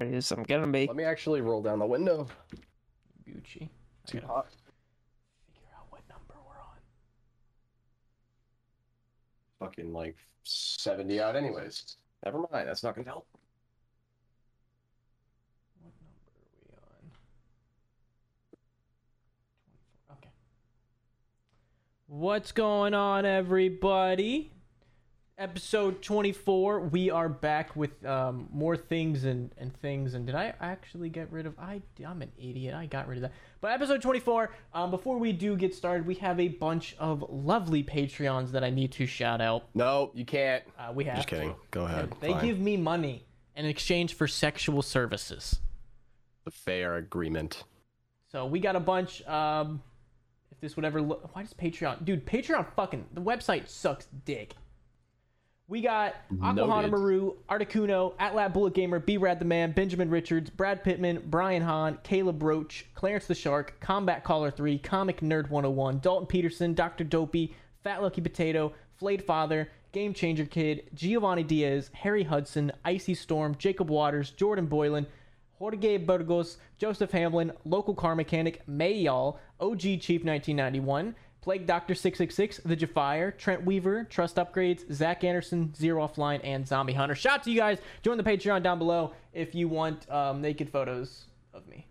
Yes, I'm gonna be. Let me actually roll down the window. Gucci. Too gotta hot. figure out what number we're on. Fucking like 70 out, anyways. Never mind. That's not gonna help. What number are we on? 24. Okay. What's going on, everybody? Episode 24. We are back with um, more things and, and things. And did I actually get rid of? I I'm an idiot. I got rid of that. But episode 24. Um, before we do get started, we have a bunch of lovely Patreons that I need to shout out. No, you can't. Uh, we have Just kidding. to. Go ahead. They Fine. give me money in exchange for sexual services. the fair agreement. So we got a bunch. Um, if this would ever look, why does Patreon, dude? Patreon fucking the website sucks dick. We got Aquahana. Maru, Articuno, Atlat Bullet Gamer, B Rad the Man, Benjamin Richards, Brad Pittman, Brian Hahn, Caleb Roach, Clarence the Shark, Combat Caller 3, Comic Nerd 101, Dalton Peterson, Dr. Dopey, Fat Lucky Potato, Flayed Father, Game Changer Kid, Giovanni Diaz, Harry Hudson, Icy Storm, Jacob Waters, Jordan Boylan, Jorge Burgos, Joseph Hamlin, Local Car Mechanic, Mayall, OG Chief 1991, Plague Doctor 666, The Jafire, Trent Weaver, Trust Upgrades, Zach Anderson, Zero Offline, and Zombie Hunter. Shout out to you guys. Join the Patreon down below if you want um, naked photos of me.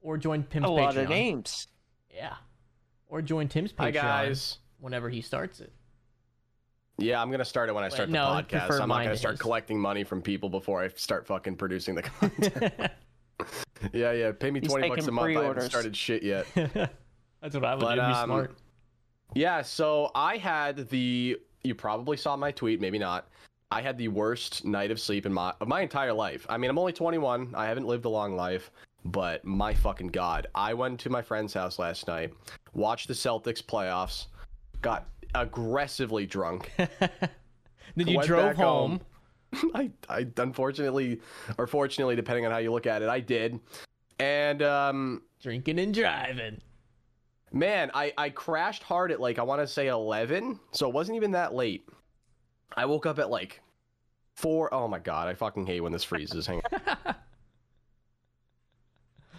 Or join Tim's A Patreon. lot of names. Yeah. Or join Tim's Patreon Hi guys. whenever he starts it. Yeah, I'm gonna start it when I start no, I the podcast. prefer I'm not gonna start his. collecting money from people before I start fucking producing the content. yeah, yeah. Pay me He's 20 bucks a month. I haven't pre-orders. started shit yet. That's what I would But, do. Be um, smart. Yeah, so I had the you probably saw my tweet, maybe not. I had the worst night of sleep in my of my entire life. I mean, I'm only 21. I haven't lived a long life, but my fucking god. I went to my friend's house last night, watched the Celtics playoffs, got aggressively drunk. Then you drove home. home. I I unfortunately or fortunately depending on how you look at it, I did. And um drinking and driving. Man, I, I crashed hard at like I want to say 11, so it wasn't even that late. I woke up at like 4. Oh my god, I fucking hate when this freezes. Hang on.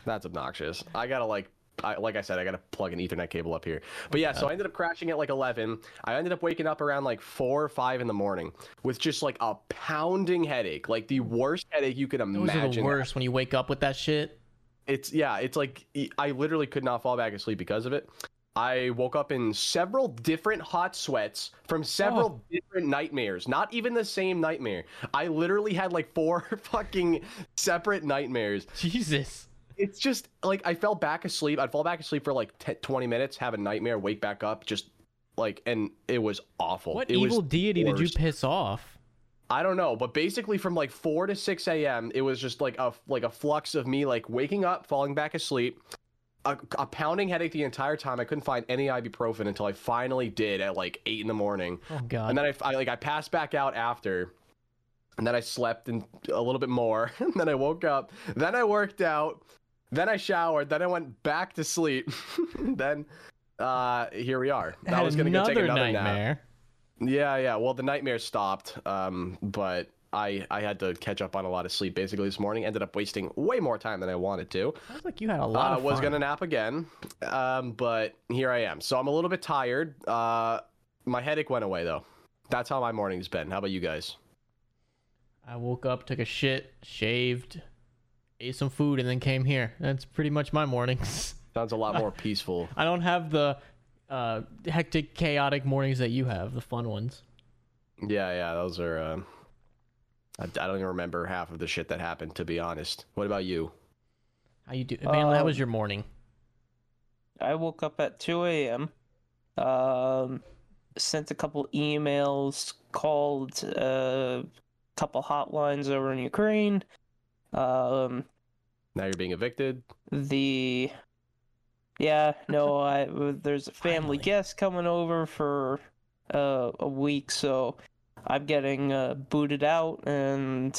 That's obnoxious. I got to like I, like I said, I got to plug an Ethernet cable up here. But yeah, so I ended up crashing at like 11. I ended up waking up around like 4 or 5 in the morning with just like a pounding headache, like the worst headache you could Those imagine. are the worst when you wake up with that shit. It's yeah, it's like I literally could not fall back asleep because of it. I woke up in several different hot sweats from several oh. different nightmares. Not even the same nightmare. I literally had like four fucking separate nightmares. Jesus. It's just like I fell back asleep. I'd fall back asleep for like 10, 20 minutes, have a nightmare, wake back up, just like, and it was awful. What it evil deity did you piss off? I don't know, but basically from like four to six a.m., it was just like a like a flux of me like waking up, falling back asleep, a, a pounding headache the entire time. I couldn't find any ibuprofen until I finally did at like eight in the morning, Oh god. and then I, I like I passed back out after, and then I slept in a little bit more, and then I woke up, then I worked out, then I showered, then I went back to sleep, then uh here we are. I Had was gonna go take another another nap. Yeah, yeah. Well, the nightmare stopped, um, but I I had to catch up on a lot of sleep basically this morning. Ended up wasting way more time than I wanted to. Sounds like you had a lot I of was gonna nap again, um, but here I am. So I'm a little bit tired. Uh, my headache went away though. That's how my morning's been. How about you guys? I woke up, took a shit, shaved, ate some food, and then came here. That's pretty much my mornings. Sounds a lot more peaceful. I don't have the uh, hectic, chaotic mornings that you have, the fun ones. Yeah, yeah. Those are. Uh, I, I don't even remember half of the shit that happened. To be honest. What about you? How you do? Man, how was Um, your morning? I woke up at 2 a.m. Um, sent a couple emails, called a couple hotlines over in Ukraine. Um, Now you're being evicted. the yeah, no, I there's a family Finally. guest coming over for uh, a week, so I'm getting uh, booted out, and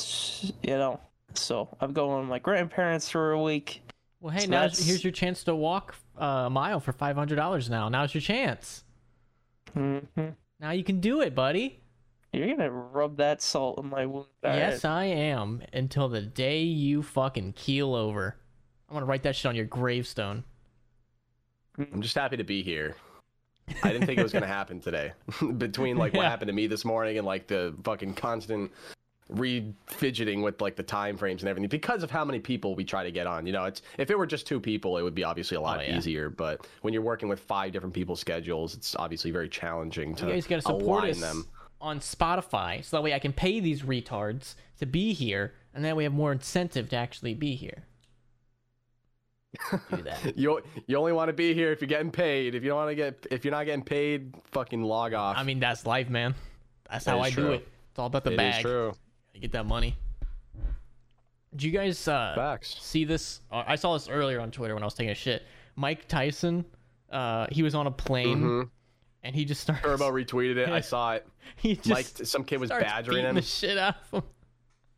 you know, so I'm going with my grandparents for a week. Well, hey, so now that's- here's your chance to walk uh, a mile for five hundred dollars. Now, now's your chance. hmm Now you can do it, buddy. You're gonna rub that salt in my wound. Yes, I am. Until the day you fucking keel over. I'm gonna write that shit on your gravestone. I'm just happy to be here. I didn't think it was gonna happen today. Between like what Yeah. happened to me this morning and like the fucking constant re fidgeting with like the time frames and everything because of how many people we try to get on. You know, it's if it were just two people, it would be obviously a lot Oh, yeah. easier. But when you're working with five different people's schedules, it's obviously very challenging to You guys gotta support align us them. on Spotify, so that way I can pay these retards to be here, and then we have more incentive to actually be here. Do that. You you only want to be here if you're getting paid. If you don't want to get if you're not getting paid, fucking log off. I mean, that's life, man. That's That how is I do it. It's all about the It is bag. true. You get that money. Did you guys uh, Facts. see this? Uh, I saw this earlier on Twitter when I was taking a shit. Mike Tyson, uh, he was on a plane Mhm. and he just started. Turbo retweeted it. I saw it. he just Mike, some kid was badgering him. the shit out of him.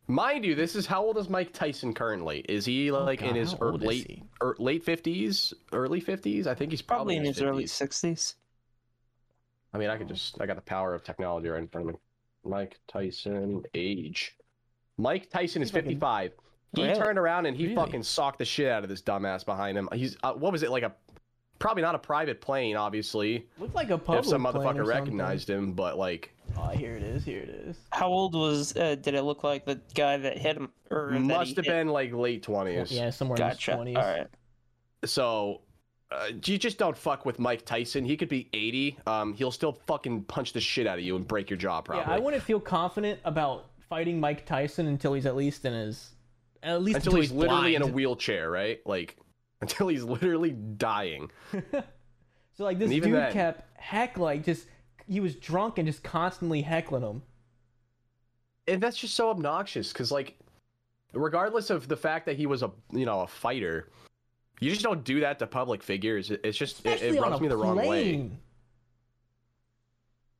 Mind you, this is how old is Mike Tyson currently? Is he like in Oh God, his how er, late er, late fifties, early fifties? I think he's Probably probably, in his early sixties. I mean, I could just I got the power of technology right in front of me. Mike Tyson age. Mike Tyson is 55. He Really? turned around and he Really? fucking socked the shit out of this dumbass behind him. He's uh, what was it like a probably not a private plane, obviously. Looked like a public if some motherfucker recognized him, but like Oh, here it is. Here it is. How old was? Uh, did it look like the guy that hit him? Or that must have hit? been like late 20s. Yeah, somewhere Gotcha. in All his twenties. right. So uh, you just don't fuck with Mike Tyson. He could be 80. Um, he'll still fucking punch the shit out of you and break your jaw. Probably. Yeah, I wouldn't feel confident about fighting Mike Tyson until he's at least in his, at least until he's literally in a wheelchair, right? Like until he's literally dying. So like this dude then- kept heck like just he was drunk and just constantly heckling him. And that's just so obnoxious because like, regardless of the fact that he was a you know a fighter, you just don't do that to public figures. It's just it, Especially it on rubs me the wrong way.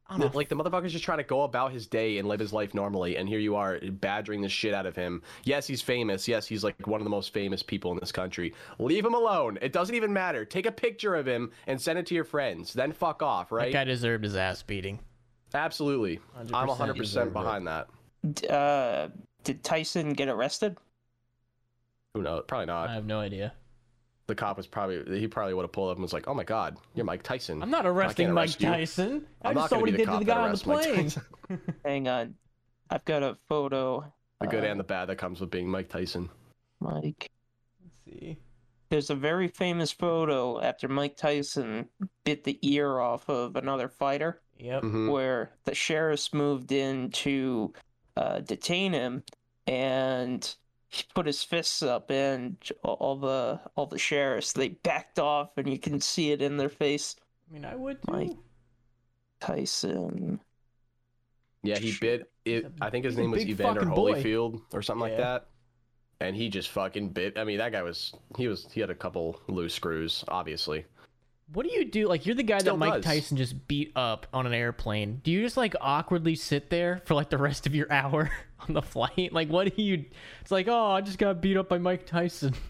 Plane. On a Like the motherfucker's just trying to go about his day and live his life normally, and here you are badgering the shit out of him. Yes, he's famous. Yes, he's like one of the most famous people in this country. Leave him alone. It doesn't even matter. Take a picture of him and send it to your friends. Then fuck off, Right? that guy deserved his ass beating. Absolutely. I'm 100% 100% it. behind that. Uh, did Tyson get arrested? Who knows? Probably not. I have no idea. The cop was probably he probably would have pulled up and was like, "Oh my god, you're Mike Tyson." I'm not arresting Mike arrest. Tyson. I I'm just not saw what he did to the guy on the plane. Hang on, I've got a photo. the good uh, and the bad that comes with being Mike Tyson. Mike. Let's see. There's a very famous photo after Mike Tyson bit the ear off of another fighter, Yep. Mhm. where the sheriffs moved in to uh, detain him, and he put his fists up, and all the all the sheriffs they backed off, and you can see it in their face. I mean, I would too. Mike. Tyson. Yeah, he bit it. a- I think his he's name was Evander fucking boy. Holyfield or something like that. And he just fucking bit. I mean, that guy was he was he had a couple loose screws, obviously. What do you do? Like, you're the guy Still that Mike does. Tyson just beat up on an airplane. Do you just like awkwardly sit there for like the rest of your hour on the flight? Like, what do you? It's like, oh, I just got beat up by Mike Tyson.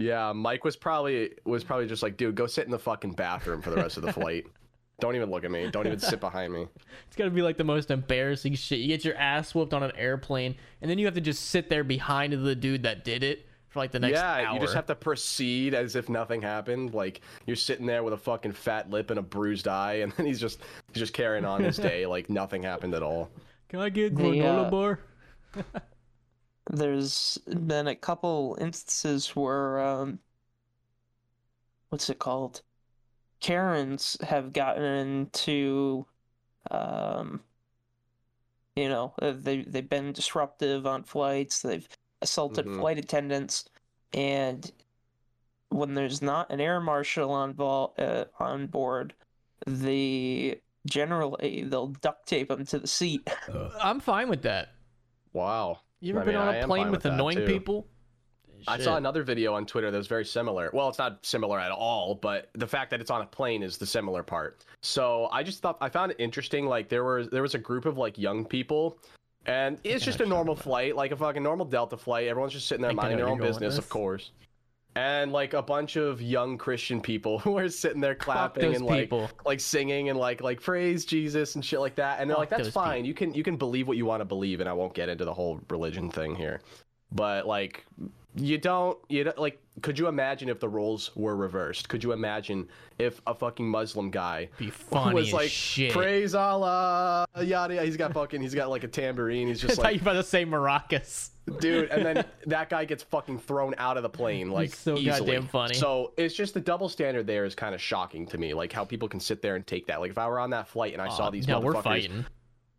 Yeah, Mike was probably was probably just like, dude, go sit in the fucking bathroom for the rest of the flight. Don't even look at me. Don't even sit behind me. It's gotta be like the most embarrassing shit. You get your ass whooped on an airplane, and then you have to just sit there behind the dude that did it for like the next yeah, hour. you just have to proceed as if nothing happened. Like you're sitting there with a fucking fat lip and a bruised eye, and then he's just he's just carrying on his day like nothing happened at all. Can I get The, granola uh, bar? There's been a couple instances where um what's it called? Karens have gotten into um you know, uh, they they've been disruptive on flights, they've assaulted Mhm. flight attendants and when there's not an air marshal on vol- uh, on board, the generally they'll duct tape them to the seat. I'm fine with that. Wow. You ever I been mean, on a plane with with annoying too. people? I saw another video on Twitter that was very similar. Well, it's not similar at all, but the fact that it's on a plane is the similar part. So I just thought I found it interesting. Like there was there was a group of like young people, and it's just a normal flight, like a fucking normal Delta flight. Everyone's just sitting there minding their own you're going with business, of course. and like a bunch of young Christian people who are sitting there clapping and like people. like singing and like like praise Jesus and shit like that. And they're like, that's fine. You can you can believe what you want to believe, and I won't get into the whole religion thing here. But like, you don't you don't, like. Could you imagine if the roles were reversed? Could you imagine if a fucking Muslim guy Be funny was like shit. praise Allah, yada yada. He's got fucking he's got like a tambourine. He's just you like were about to say maracas. dude and then that guy gets fucking thrown out of the plane like so easily. goddamn funny. so it's just the double standard there is kind of shocking to me like how people can sit there and take that like if i were on that flight and i saw these no, we're motherfuckers fighting.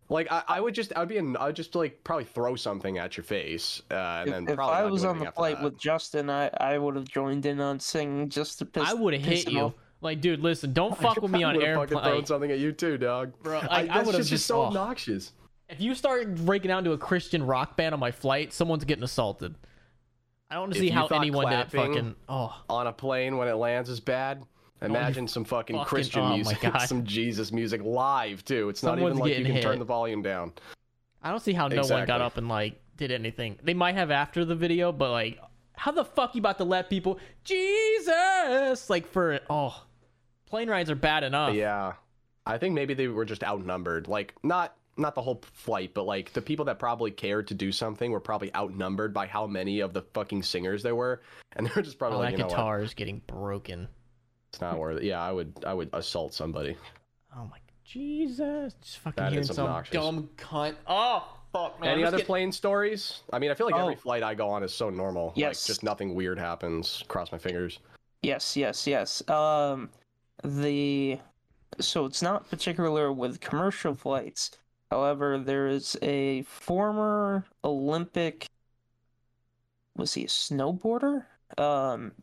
Like I, I would just i would be in i would just like probably throw something at your face uh, and If, then if I was on the flight that. with Justin, I, I would have joined in on singing just to piss. I would have hit you. off. Like, dude, listen, don't fuck with me on I would've fucking airplane. thrown something at you too dog Bro, I, like, I that's would've just, just- so oh. obnoxious if you start breaking out into a Christian rock band on my flight, someone's getting assaulted. I don't If see how anyone did fucking. Oh, on a plane when it lands is bad imagine some fucking, fucking- christian oh music some jesus music live too it's not Someone's even like you can turn the volume down I don't see how no one got up and like did anything. They might have after the video, but like, how the fuck you about to let people Jesus like for oh, plane rides are bad enough. Yeah. I think maybe they were just outnumbered. Like not not the whole flight, but like the people that probably cared to do something were probably outnumbered by how many of the fucking singers there were, and they were just probably Oh, like, that you know what? guitar is getting broken. It's not worth it. Yeah, I would I would assault somebody. Oh my Jesus! Just fucking That hearing is some obnoxious. dumb cunt. Oh fuck, man! Any I'm just other getting- plane stories? I mean, I feel like every Oh. flight I go on is so normal. Yes. Like just nothing weird happens. Cross my fingers. Yes, yes, yes. Um, the so it's not particular with commercial flights. However, there is a former Olympic. Was he a snowboarder? Um,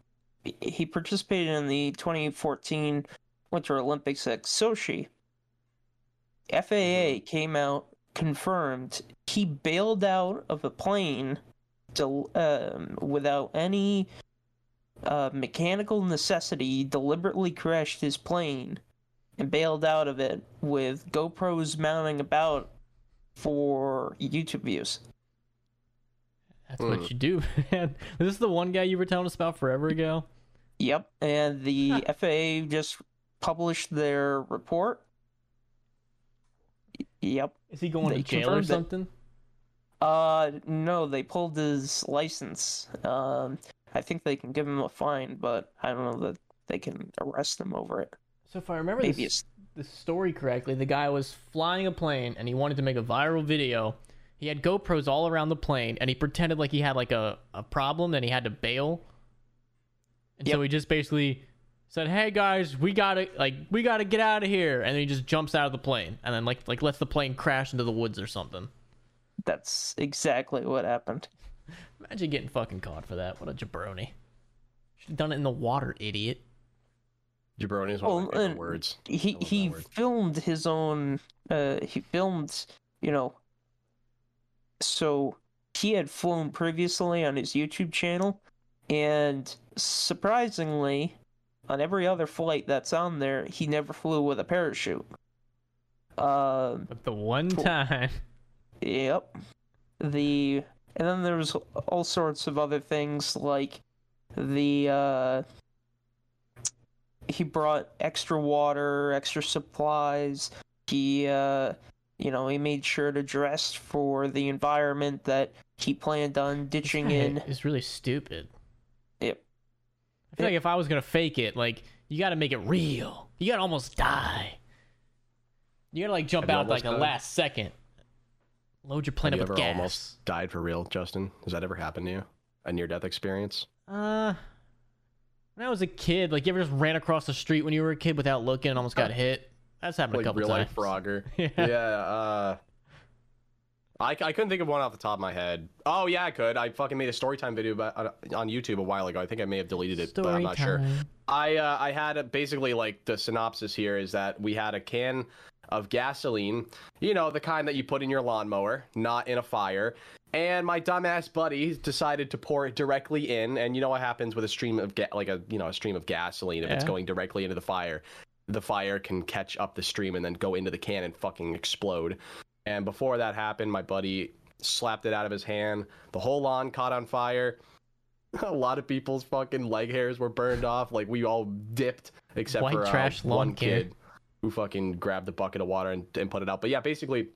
he- he participated in the 2014 Winter Olympics at Sochi. FAA came out, confirmed he bailed out of a plane, del- um, without any uh, mechanical necessity deliberately crashed his plane and bailed out of it with GoPros mounting about for YouTube views. That's Hmm. what you do, man. This is the one guy you were telling us about forever ago? Yep, and the FAA just published their report. Yep. Is he going They to jail or confirmed it. something? Uh, no, they pulled his license. Um, I think they can give him a fine, but I don't know that they can arrest him over it. So if I remember Maybe this, it's the story correctly, the guy was flying a plane and he wanted to make a viral video. He had GoPros all around the plane and he pretended like he had like a, a problem and he had to bail. And so he just basically said, "Hey guys, we gotta like we gotta get out of here," and then he just jumps out of the plane and then like like lets the plane crash into the woods or something. that's exactly what happened. Imagine getting fucking caught for that. What a jabroni! Should have done it in the water, idiot. Jabroni is one of my Well, favorite and words. he he word. filmed his own uh he filmed you know so he had flown previously on his YouTube channel and surprisingly on every other flight that's on there he never flew with a parachute um But the one time, Yep. The and then there was all sorts of other things like the uh he brought extra water, extra supplies. He uh you know, he made sure to dress for the environment that he planned on ditching in. It's really stupid. I feel like if I was gonna fake it, like you got to make it real. You got to almost die. You got to like jump out like almost the last second. Load your plane Have you up with ever gas. almost died for real, Justin? Has that ever happened to you? A near death experience? Uh, when I was a kid, like you ever just ran across the street when you were a kid without looking and almost got hit? That's happened a Like couple real times. life Frogger. Yeah. yeah, uh I, I couldn't think of one off the top of my head. Oh yeah, I could. I fucking made a story time video about, on, on YouTube a while ago. I think I may have deleted it, but I'm Story not sure. time. I uh, I had a, basically like the synopsis here is that we had a can of gasoline, you know, the kind that you put in your lawnmower, not in a fire. And my dumbass buddy decided to pour it directly in, and you know what happens with a stream of ga- like a you know a stream of gasoline if it's going directly into the fire, the fire can catch up the stream and then go into the can and fucking explode. And before that happened, my buddy slapped it out of his hand. The whole lawn caught on fire. a lot of people's fucking leg hairs were burned off. Like we all dipped, except White for uh, trash lawn one care. kid who fucking grabbed the bucket of water and, and put it out. But yeah, basically,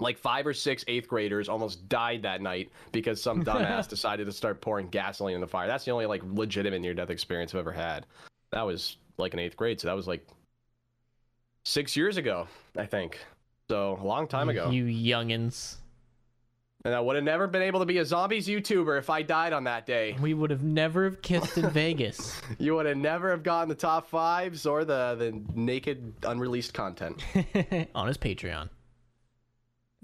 like five or six eighth graders almost died that night because some dumbass decided to start pouring gasoline in the fire. That's the only like legitimate near death experience I've ever had. That was like in eighth grade, so that was like six years ago, I think. So a long time ago. You youngins. And I would have never been able to be a zombies YouTuber if I died on that day. We would have never have kissed in Vegas. You would have never have gotten the top fives or the the naked unreleased content. on his Patreon.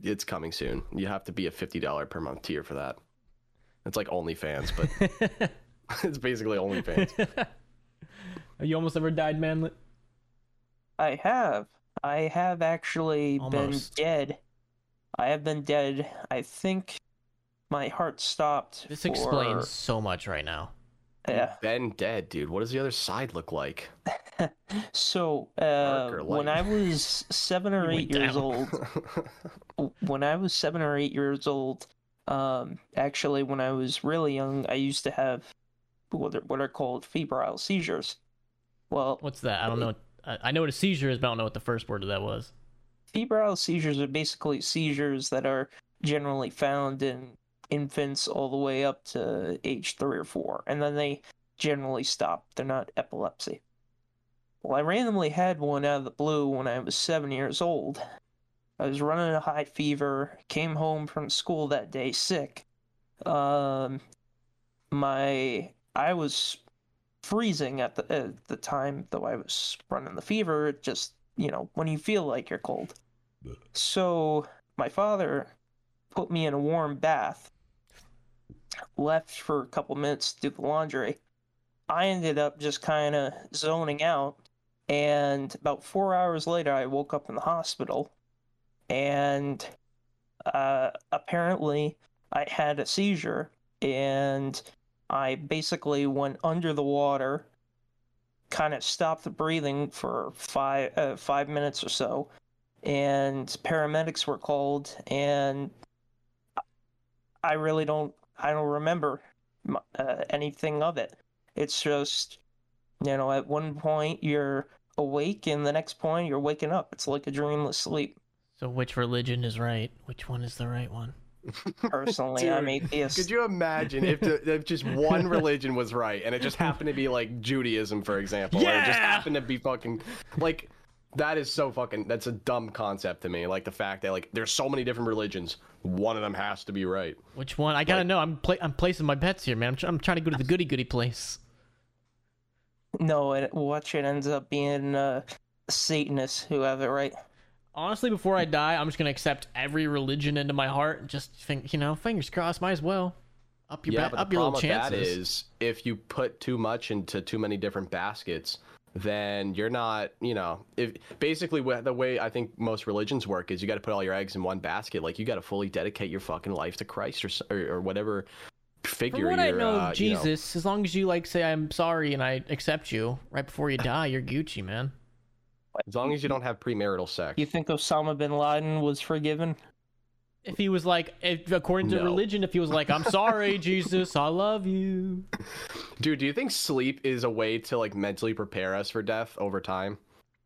It's coming soon. You have to be a fifty dollar per month tier for that. It's like OnlyFans, but it's basically OnlyFans. Have you almost ever died, Manlet? I have. I have actually Almost. been dead. I have been dead. I think my heart stopped. This for- explains so much right now. Yeah. Ben dead, dude. What does the other side look like? So, uh, when? I was seven or eight years down. old, when I was seven or eight years old, um, actually, when I was really young, I used to have what are, what are called febrile seizures. Well, What's that? I don't know. I know what a seizure is, but I don't know what the first word of that was. febrile seizures are basically seizures that are generally found in infants all the way up to age three or four, and then they generally stop. They're not epilepsy. Well, I randomly had one out of the blue when I was seven years old. I was running a high fever, came home from school that day sick. Um, my I was freezing at the at the time, though I was running the fever. Just you know when you feel like you're cold. So my father put me in a warm bath, left for a couple minutes to do the laundry. I ended up just kind of zoning out, and about four hours later, I woke up in the hospital, and uh, apparently I had a seizure, and I basically went under the water, kind of stopped breathing for five uh, five minutes or so, and paramedics were called, and I really don't I don't remember uh, anything of it. It's just you know at one point you're awake and the next point you're waking up. It's like a dreamless sleep. So which religion is right? Which one is the right one? Personally, I'm Dude, atheist. Could you imagine if, the, if just one religion was right and it just happened to be like Judaism, for example? Or it just happened to be fucking like that is so fucking that's a dumb concept to me. Like the fact that like there's so many different religions, one of them has to be right. Which one? I gotta Like- know. I'm pla- I'm placing my bets here, man. I'm, tr- I'm trying to go to the goody goody place. No, it, watch it ends up being uh, Satanists who have it right. Honestly, before I die, I'm just gonna accept every religion into my heart. and Just think, you know, fingers crossed. Might as well up your yeah, ba- but up the your little with that chances. is if you put too much into too many different baskets, then you're not, you know, if basically the way I think most religions work is you got to put all your eggs in one basket. Like you got to fully dedicate your fucking life to Christ or or, or whatever figure. From what I you're, know uh, of you know- Jesus, as long as you like say I'm sorry and I accept you right before you die, you're Gucci, man. As long as you don't have premarital sex. You think Osama bin Laden was forgiven? If he was like, if, according to No. religion, if he was like, I'm sorry, Jesus, I love you. Dude, do you think sleep is a way to like mentally prepare us for death over time?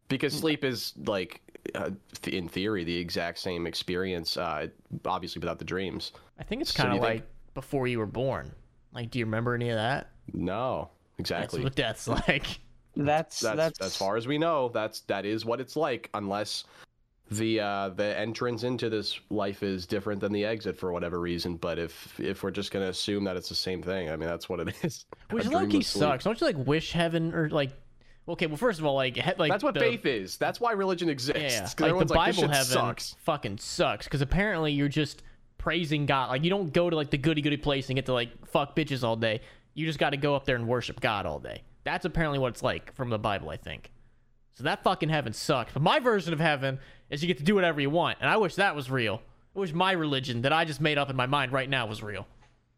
Because Mm. sleep is like, uh, th- in theory, the exact same experience, uh, obviously without the dreams. I think it's So kind you of think- like before you were born. Like, do you remember any of that? No, exactly. That's exactly. what death's like. That's that's, that's, as far as we know. That's that is what it's like, unless the uh, the entrance into this life is different than the exit for whatever reason. But if if we're just gonna assume that it's the same thing, I mean that's what it is. Which A low key sucks. Don't you like wish heaven or like? Okay, well, first of all, like, he, like That's what the, faith is. That's why religion exists. Yeah, 'Cause like the everyone's like, this Bible shit heaven sucks. fucking sucks because apparently you're just praising God. Like you don't go to like the goody goody place and get to like fuck bitches all day. You just got to go up there and worship God all day. That's apparently what it's like from the Bible, I think. So that fucking heaven sucks. But my version of heaven is you get to do whatever you want, and I wish that was real. I wish my religion that I just made up in my mind right now was real.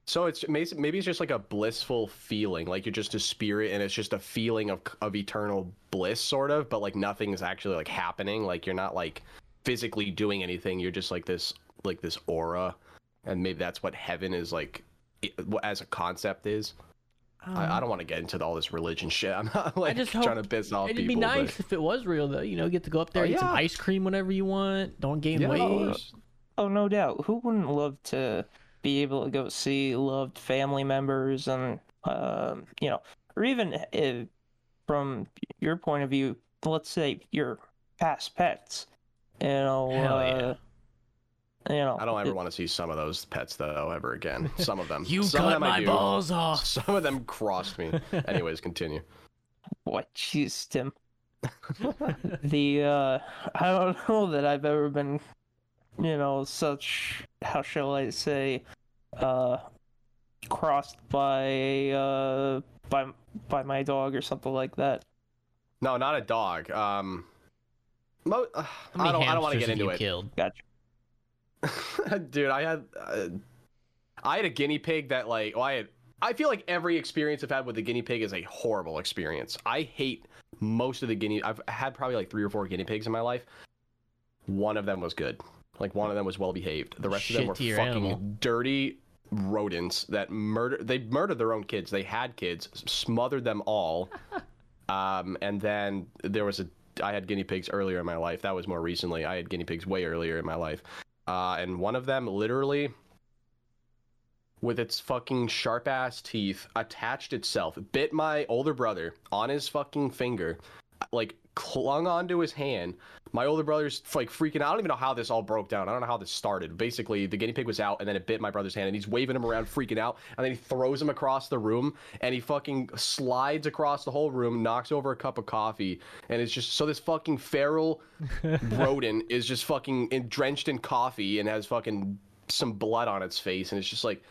So it's maybe it's just like a blissful feeling, like you're just a spirit, and it's just a feeling of of eternal bliss, sort of. But like nothing's actually like happening. Like you're not like physically doing anything. You're just like this like this aura, and maybe that's what heaven is like, as a concept is. I, I don't want to get into all this religion shit. I'm not like just trying hope- to piss off people. It'd be nice but... if it was real though. You know, get to go up there, Oh, eat some ice cream whenever you want. Don't gain Yeah, of weight. Oh, no doubt. Who wouldn't love to be able to go see loved family members and, um, you know, or even if, from your point of view, let's say your past pets, you know, Hell uh, yeah. You know, I don't ever it- want to see some of those pets though ever again. Some of them. You some of cut them my balls off. Some of them crossed me. Anyways, continue. What, jeez, Tim. the uh, I don't know that I've ever been, you know, such how shall I say, uh, crossed by uh by by my dog or something like that. No, not a dog. Um, mo- uh, How many I don't. I don't want to get into it. Killed? Gotcha. Dude, I had uh, I had a guinea pig that like well, I had I feel like every experience I've had with a guinea pig is a horrible experience. I hate most of the guinea I've had probably like 3 or 4 guinea pigs in my life. One of them was good. Like one of them was well behaved. The rest of them were fucking animal. dirty rodents that murder they murdered their own kids. They had kids, smothered them all. um and then there was a I had guinea pigs earlier in my life. That was more recently. I had guinea pigs way earlier in my life. Uh, and one of them literally, with its fucking sharp ass teeth, attached itself, bit my older brother on his fucking finger, like clung onto his hand. My older brother's like freaking out. I don't even know how this all broke down. I don't know how this started. Basically, the guinea pig was out and then it bit my brother's hand and he's waving him around, freaking out. And then he throws him across the room and he fucking slides across the whole room, knocks over a cup of coffee. And it's just so this fucking feral rodent is just fucking in, drenched in coffee and has fucking some blood on its face. And it's just like,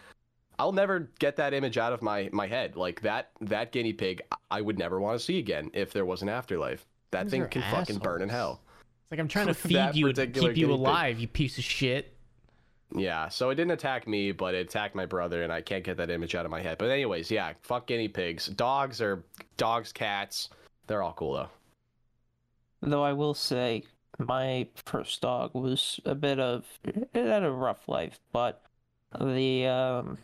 I'll never get that image out of my, my head. Like that, that guinea pig, I- I would never want to see again if there was an afterlife. That Those thing are can fucking burn in hell. It's like I'm trying to feed you and keep you guinea pig. alive, you piece of shit. Yeah, so it didn't attack me, but it attacked my brother, and I can't get that image out of my head. But anyways, yeah, fuck guinea pigs. Dogs are dogs, cats. They're all cool though. Though I will say, my first dog was a bit of it had a rough life, but the um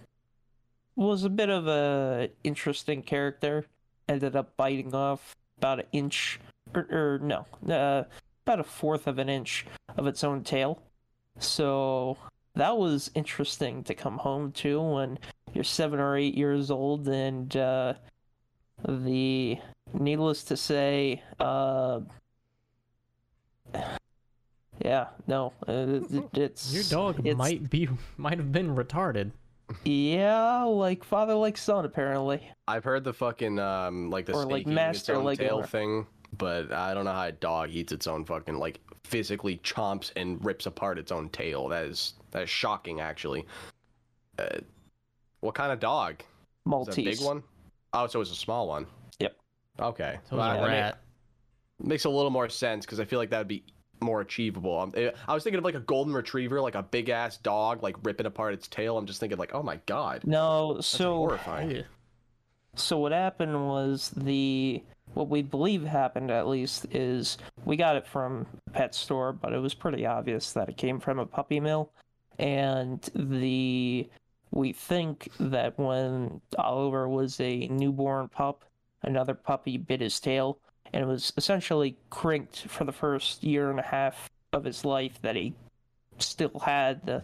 was a bit of a interesting character. Ended up biting off about an inch, or, or no, uh, about a fourth of an inch of its own tail. So that was interesting to come home to when you're seven or eight years old, and uh, the needless to say, uh, yeah, no, uh, it- it's Your dog it's- might be might have been retarded. yeah, like father like son apparently. I've heard the fucking um like the Or, like, eating master like tail owner. thing, but I don't know how a dog eats its own fucking like physically chomps and rips apart its own tail. That is that is shocking actually. Uh, what kind of dog? Is it Maltese. a big one? Oh, so it's a small one. Yep. Okay. So Well, it's a I mean, rat. makes a little more sense because I feel like that would be more achievable. Um, eh, I was thinking of like a golden retriever, like a big ass dog, like ripping apart its tail. I'm just thinking like, oh my god, No, that's so horrifying. Yeah. so what happened was the what we believe happened at least is we got it from a pet store, but it was pretty obvious that it came from a puppy mill, and the we think that when Oliver was a newborn pup, another puppy bit his tail, and it was essentially crinked for the first year and a half of his life that he still had the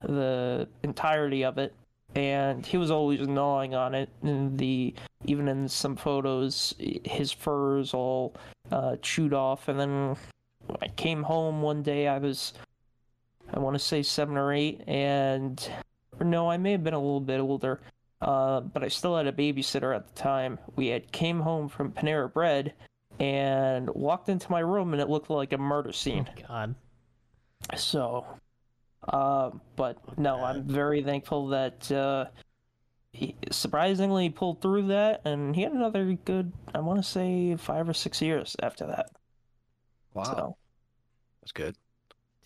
the entirety of it and he was always gnawing on it and the even in some photos his fur is all uh, chewed off and then i came home one day i was i want to say seven or eight and or no i may have been a little bit older uh, but i still had a babysitter at the time we had came home from panera bread and walked into my room and it looked like a murder scene Oh, God. so, uh, but no, I'm very thankful that uh, he surprisingly pulled through that, and he had another good, I want to say, five or six years after that. Wow, So, that's good.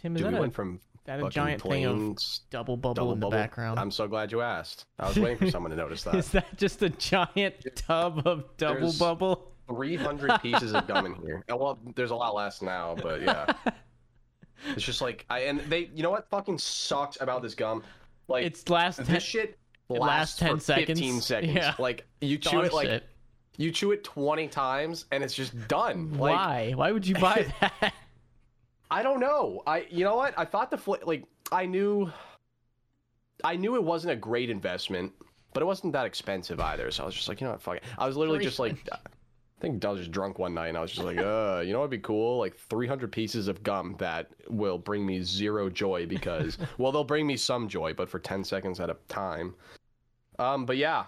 Tim, is Dude, we that, a, went from that a fucking giant thing of double bubble double in the bubble. background? I'm so glad you asked. I was waiting for someone to notice that. Is that just a giant tub of double There's- bubble? 300 pieces of gum in here. Uh, Well, there's a lot less now, but yeah. It's just like I and they. You know what fucking sucks about this gum? Like It's last ten, this shit. lasts lasts 10 for 15 seconds. seconds. Yeah. Like you chew Dog it like shit. you chew it 20 times and it's just done. Like Why? Why would you buy that? I don't know. I you know what? I thought the fl- like I knew I knew it wasn't a great investment, but it wasn't that expensive either. So I was just like, you know what, fuck it. I was literally just like think I was just drunk one night and I was just like, uh, you know what'd be cool? Like 300 pieces of gum that will bring me zero joy because, well, they'll bring me some joy, but for 10 seconds at a time. Um, but yeah,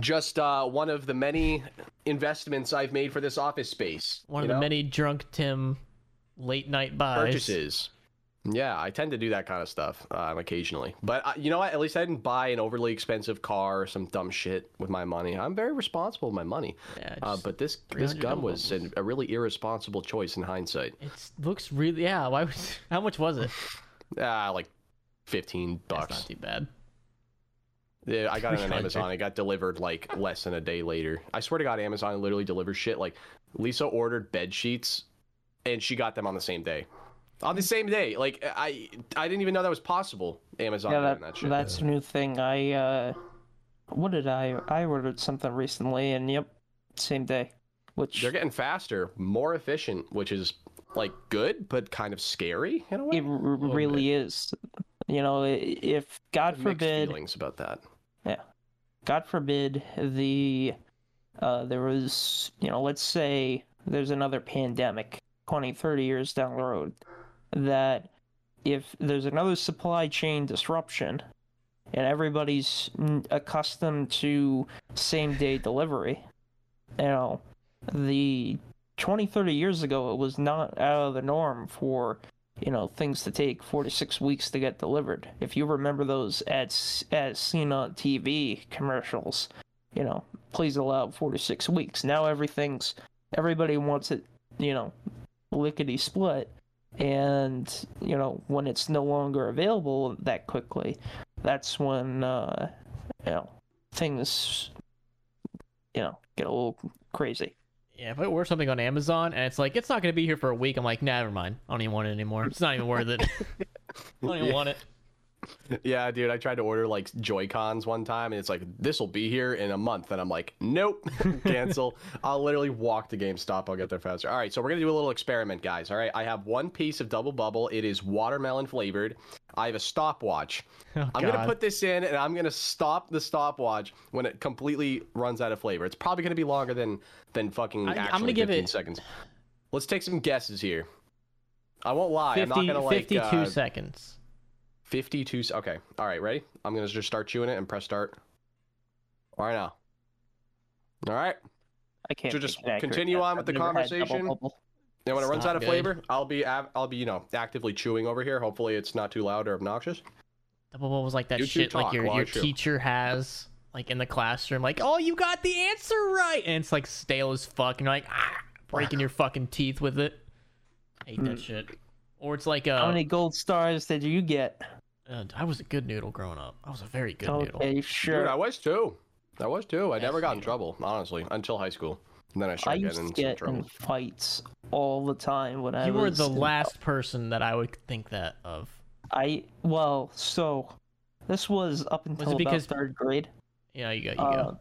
just uh, one of the many investments I've made for this office space. One of the many drunk Tim late night buys. purchases. Yeah, I tend to do that kind of stuff um, occasionally. But uh, you know what? At least I didn't buy an overly expensive car or some dumb shit with my money. I'm very responsible with my money. Yeah, Uh, but this this 300 gum was an, a really irresponsible choice in hindsight. it looks really yeah. Why would? How much was it? Ah, like fifteen That's bucks. not too bad. Yeah, I got it on Amazon. It got delivered like less than a day later. I swear to God, Amazon literally delivers shit. Like Lisa ordered bed sheets, and she got them on the same day. On the same day, like I, I didn't even know that was possible. Amazon yeah, doing that, that shit. that's a new thing. I uh, what did I? I ordered something recently, and yep, same day. Which They're getting faster, more efficient, which is like good, but kind of scary in a way. it r- really is. You know, if God forbid, feelings about that. Yeah, God forbid the uh, there was, you know, let's say there's another pandemic 20, 30 years down the road, that if there's another supply chain disruption and everybody's accustomed to same day delivery, you know, the 20, 30 years ago, it was not out of the norm for you know things to take four to six weeks to get delivered. If you remember those as as seen on TV commercials, you know, please allow four to six weeks. Now everything's everybody wants it, you know, lickety split, and you know when it's no longer available that quickly, that's when uh, you know things you know get a little crazy. Yeah, if I order something on Amazon and it's like it's not gonna be here for a week, I'm like, nah, never mind. I don't even want it anymore. It's not even worth it. I don't even Yeah. want it. Yeah, dude, I tried to order like Joy Cons one time, and it's like this will be here in a month, and I'm like, nope, cancel. I'll literally walk to GameStop. I'll get there faster. All right, so we're gonna do a little experiment, guys. All right, I have one piece of Double Bubble. It is watermelon flavored. I have a stopwatch. Oh, I'm gonna put this in, and I'm gonna stop the stopwatch when it completely runs out of flavor. It's probably gonna be longer than than fucking I- I'm gonna give 15 it- seconds. Let's take some guesses here. I won't lie. 50, I'm not gonna like 52 uh, seconds. 52 s- okay all right ready i'm gonna just start chewing it and press start all right now all right I can't. So just continue on with I've the never had double conversation? bubble. and when it runs not out of good. flavor i'll be i'll be you know actively chewing over here hopefully it's not too loud or obnoxious Double bubble was like that You two shit like your your teacher has like in the classroom, like, oh, you got the answer right, and it's like stale as fuck, and you're like, ah, breaking your fucking teeth with it. Hate that shit. Or it's like How uh, many gold stars did you get? Uh, I was a good noodle growing up. I was a very good noodle. Okay, sure. Dude, i was too i was too i never got in noodle. trouble honestly until high school and then i I started used getting to into get trouble in fights all the time when I You were the in- last person that I would think that of. I well, so this was up until because- about third grade. Yeah, you go. You Uh, go.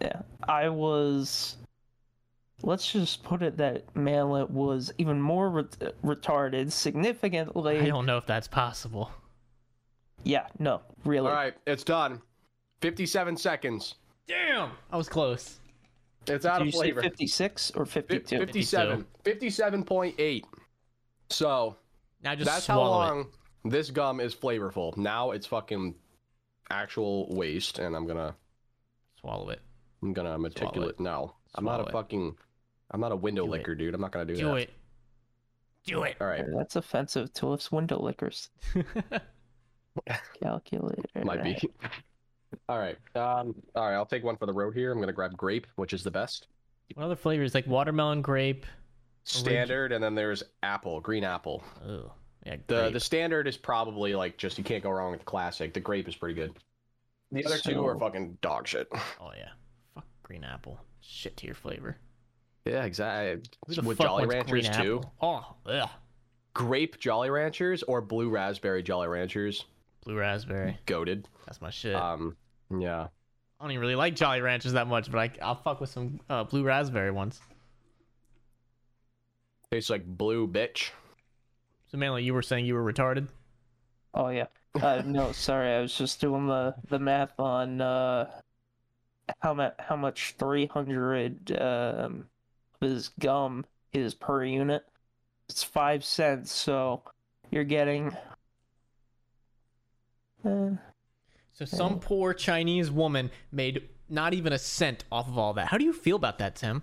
yeah, I was. Let's just put it that Manlet was even more ret- retarded, significantly. I don't know if that's possible. Yeah, no, really. all right it's done 57 seconds Damn, I was close. it's out Did of you say flavor 56 or Fif- 52? 57 57.8 so Now just That's how swallow it. long this gum is flavorful. Now it's fucking actual waste, and I'm gonna Swallow it. I'm gonna meticulate. No, I'm not a fucking I'm not a window Do it. licker, dude. I'm not gonna do, Do that. Do it. Do it. All right, That's offensive to us window lickers. Calculator. might be. All right, um, all right. I'll take one for the road here. I'm gonna grab grape, which is the best what other flavors? Like watermelon, grape. standard, and then there's apple, green apple. Oh, yeah. The grape. the standard is probably like just you can't go wrong with the classic. The grape is pretty good. The other two are fucking dog shit. Oh yeah. Fuck green apple. Shit to your flavor. Yeah, exactly. With Jolly Ranchers too. apple? Oh, yeah. grape Jolly Ranchers or blue raspberry Jolly Ranchers. Blue raspberry. Goaded. That's my shit. Um, Yeah. I don't even really like Jolly Ranchers that much, but I, I'll fuck with some uh, blue raspberry ones. Tastes like blue, bitch. So, Manly, you were saying you were retarded? Oh yeah. Uh, no, sorry, I was just doing the the math on uh how much how much three hundred um of his gum is per unit. It's five cents, so you're getting. Uh, So, some Yeah. poor Chinese woman made not even a cent off of all that. How do you feel about that, Tim?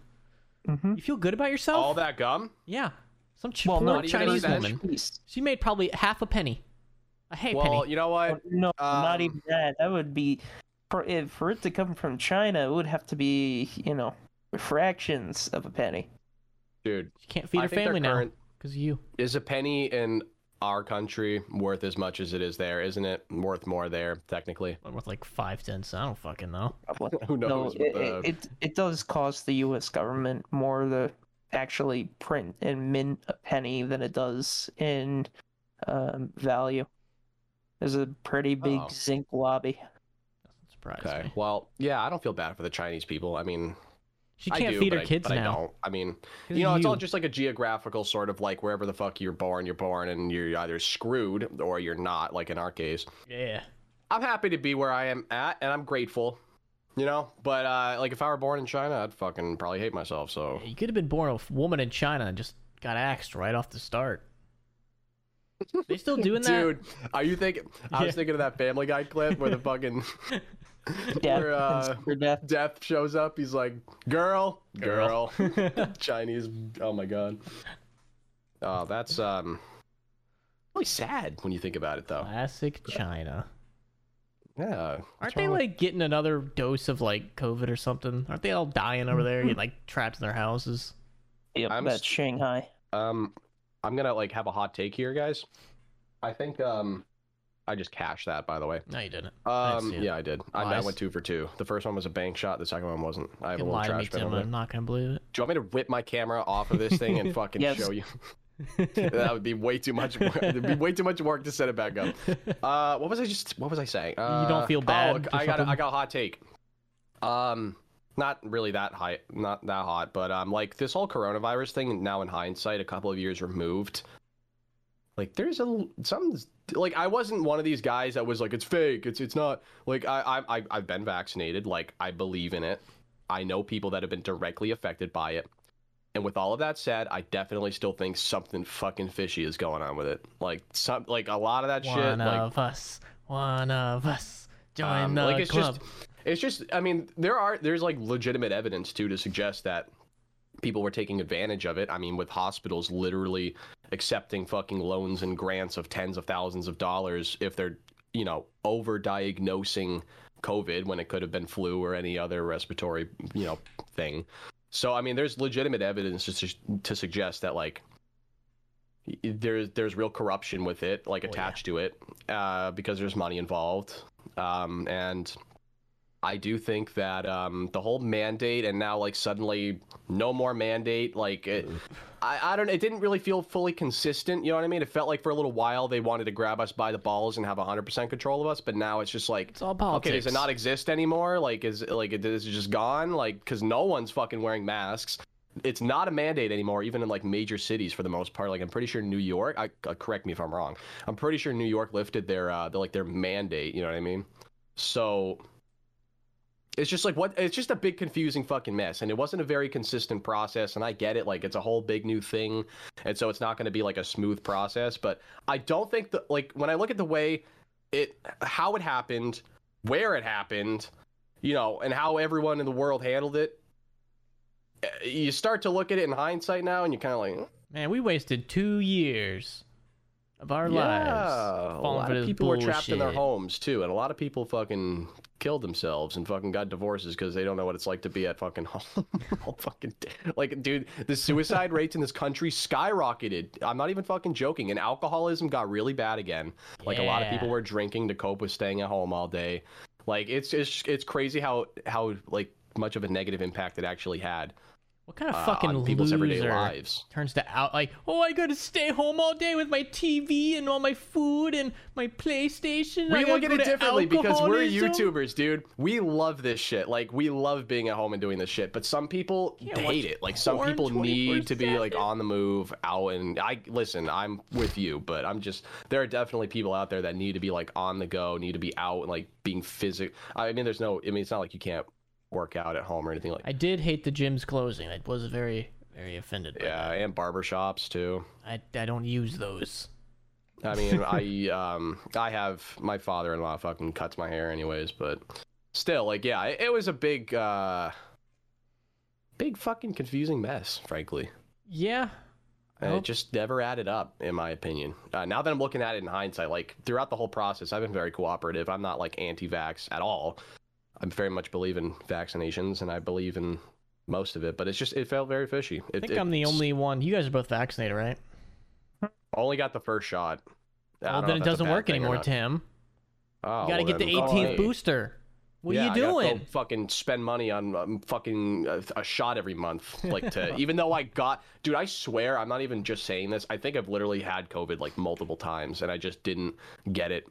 mhm. You feel good about yourself? All that gum? Yeah. Some ch- Well, poor not Chinese woman. Piece. She made probably half a penny. A hay well, penny. Well, you know what? No, not Um, even that. That would be for if for it to come from China, it would have to be you know fractions of a penny. Dude, She can't feed I her family now because you. Is a penny in our country worth as much as it is there? Isn't it worth more there, technically? I'm worth like five cents. I don't fucking know. Probably. Who No, knows? it, the- it, it it does cost the U.S. government more to actually print and mint a penny than it does in um, value. There's a pretty big Oh. zinc lobby. Doesn't surprise Okay. me. Well, yeah, I don't feel bad for the Chinese people. I mean, She I can't do, feed her I- kids but I now. don't. I mean, you know, it's all just like a geographical sort of like wherever the fuck you're born, you're born, and you're either screwed or you're not. Like in our case, Yeah. I'm happy to be where I am at, and I'm grateful. You know, but uh, like if I were born in China, I'd fucking probably hate myself. So You could have been born a woman in China and just got axed right off the start. They still doing that? Dude, are you thinking? I Yeah. was thinking of that Family Guy clip where the fucking Death, where uh, death. Death shows up. He's like, "Girl, girl, Girl. Chinese." Oh my god. Oh, that's um, really sad when you think about it, though. Classic China. Yeah. Aren't they wrong with- like getting another dose of like COVID or something? Aren't they all dying over there, getting like trapped in their houses? Yep, I'm that's Shanghai. Um, I'm gonna like have a hot take here, guys. I think um, I just cashed that, by the way. No, you didn't. Um, yeah, I did. I, I went two for two. The first one was a bank shot. The second one wasn't. I have a little lie to me, trash bin Tim. over there. I'm not gonna believe it. Do you want me to whip my camera off of this thing and fucking Yes. show you? that would be way too much. Work. It'd be way too much work to set it back up. Uh, what was I just? What was I saying? Uh, don't feel oh, bad or I got. A? I got a hot take. Um, not really that high, not that hot, but um, like this whole coronavirus thing. Now in hindsight, a couple of years removed, like there's a some like I wasn't one of these guys that was like it's fake. It's it's not like I I I've been vaccinated. Like I believe in it. I know people that have been directly affected by it. And with all of that said, I definitely still think something fucking fishy is going on with it. Like some, like a lot of that One shit. Like, of us. One of us. Join um, the like club. just, it's just. I mean, there are there's like legitimate evidence too to suggest that people were taking advantage of it. I mean, with hospitals literally accepting fucking loans and grants of tens of thousands of dollars if they're you know over-diagnosing COVID when it could have been flu or any other respiratory you know thing. So I mean, there's legitimate evidence to to suggest that like there's there's real corruption with it, like Oh, yeah. attached to it, uh, because there's money involved, um, and I do think that um, the whole mandate and now like suddenly no more mandate, like it, I I don't it didn't really feel fully consistent. You know what I mean? It felt like for a little while they wanted to grab us by the balls and have 100% control of us, but now it's just like It's all politics. Okay, does it not exist anymore? Like, is like it is it just gone? Like, because no one's fucking wearing masks. It's not a mandate anymore, even in like major cities for the most part. Like, I'm pretty sure New York. I uh, correct me if I'm wrong. I'm pretty sure New York lifted their uh, their, like their mandate. You know what I mean? So it's just like what it's just a big confusing fucking mess and it wasn't a very consistent process and i get it like it's a whole big new thing and so it's not going to be like a smooth process but i don't think that like when i look at the way it how it happened where it happened you know and how everyone in the world handled it eh, you start to look at it in hindsight now and you're kind of like Man, we wasted two years of our lives a lot of people were trapped in their homes too, and a lot of people fucking killed themselves and fucking got divorces because they don't know what it's like to be at fucking home. all fucking day. like, dude, the suicide rates in this country skyrocketed. I'm not even fucking joking, and alcoholism got really bad again. Like a lot of people were drinking to cope with staying at home all day. Like it's it's it's crazy how how like much of a negative impact it actually had. What kind of uh, fucking people's everyday lives. turns to out like, oh, I gotta stay home all day with my TV and all my food and my PlayStation. We look at it differently because we're. YouTubers, dude. We love this shit. Like we love being at home and doing this shit. But some people hate it. Like some people need to be like on the move, out and I listen. I'm with you, but I'm just there are definitely people out there that need to be like on the go, need to be out and like being physical. I mean, there's no. I mean, it's not like you can't work out at home or anything like. I did hate the gym's closing. I was very, very offended. By Yeah, and barbershops too. I I don't use those. I mean, I um I have my father-in-law fucking cuts my hair anyways, but still, like, yeah, it, it was a big, uh big fucking confusing mess, frankly. Yeah. And it just never added up, in my opinion. Uh, now that I'm looking at it in hindsight, like throughout the whole process, I've been very cooperative. I'm not like anti-vax at all. I very much believe in vaccinations, and I believe in most of it. But it's just it felt very fishy. It, I think I'm the only one. You guys are both vaccinated, right? only got the first shot. Well, then it doesn't work anymore. Tim. Oh, You gotta well get the 18th okay. booster. What yeah, are you I doing? fucking spend money on um, fucking a, a shot every month, like to even though I got, dude, I swear I'm not even just saying this. I think I've literally had COVID like multiple times, and I just didn't get it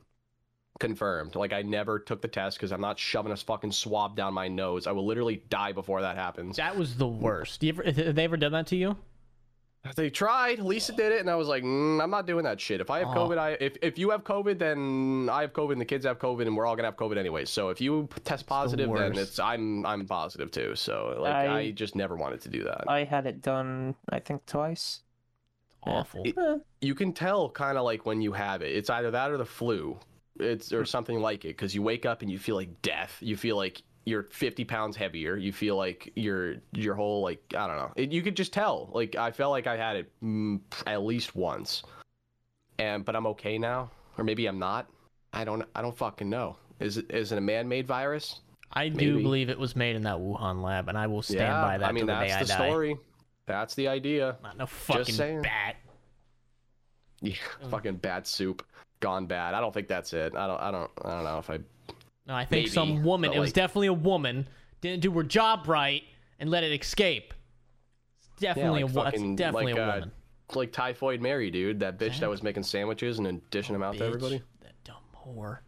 confirmed. Like I never took the test because I'm not shoving a fucking swab down my nose. I will literally die before that happens. That was the worst. You ever, have they ever done that to you? They tried. Lisa did it, and I was like, mm, I'm not doing that shit. If I have Oh. COVID, I if, if you have COVID, then I have COVID, and the kids have COVID, and we're all gonna have COVID anyway. So if you test positive, then it's I'm I'm positive too. So like I, I- just never wanted to do that. I had it done, I think, twice. Yeah. Awful. It- you can tell kind of like when you have it. It's either that or the flu. It's or something like it because you wake up and you feel like death. You feel like you're 50 pounds heavier. You feel like your your whole like I don't know. It, you could just tell. Like I felt like I had it mm, at least once, and but I'm okay now, or maybe I'm not. I don't I don't fucking know. Is it is it a man-made virus? I do believe it was made in that Wuhan lab, and I will stand yeah, by that I mean the that's the I die. story. That's the idea. Not no fucking bat. Yeah, Mm. fucking bad soup gone bad. I don't think that's it. I don't I don't I don't know if I No, I think Maybe, some woman. It was like- definitely a woman. Didn't do her job right and let it escape. It's definitely like a fucking, definitely like, a uh, woman. like typhoid Mary, dude, that bitch that was making sandwiches and then dishing them out to everybody. That dumb whore.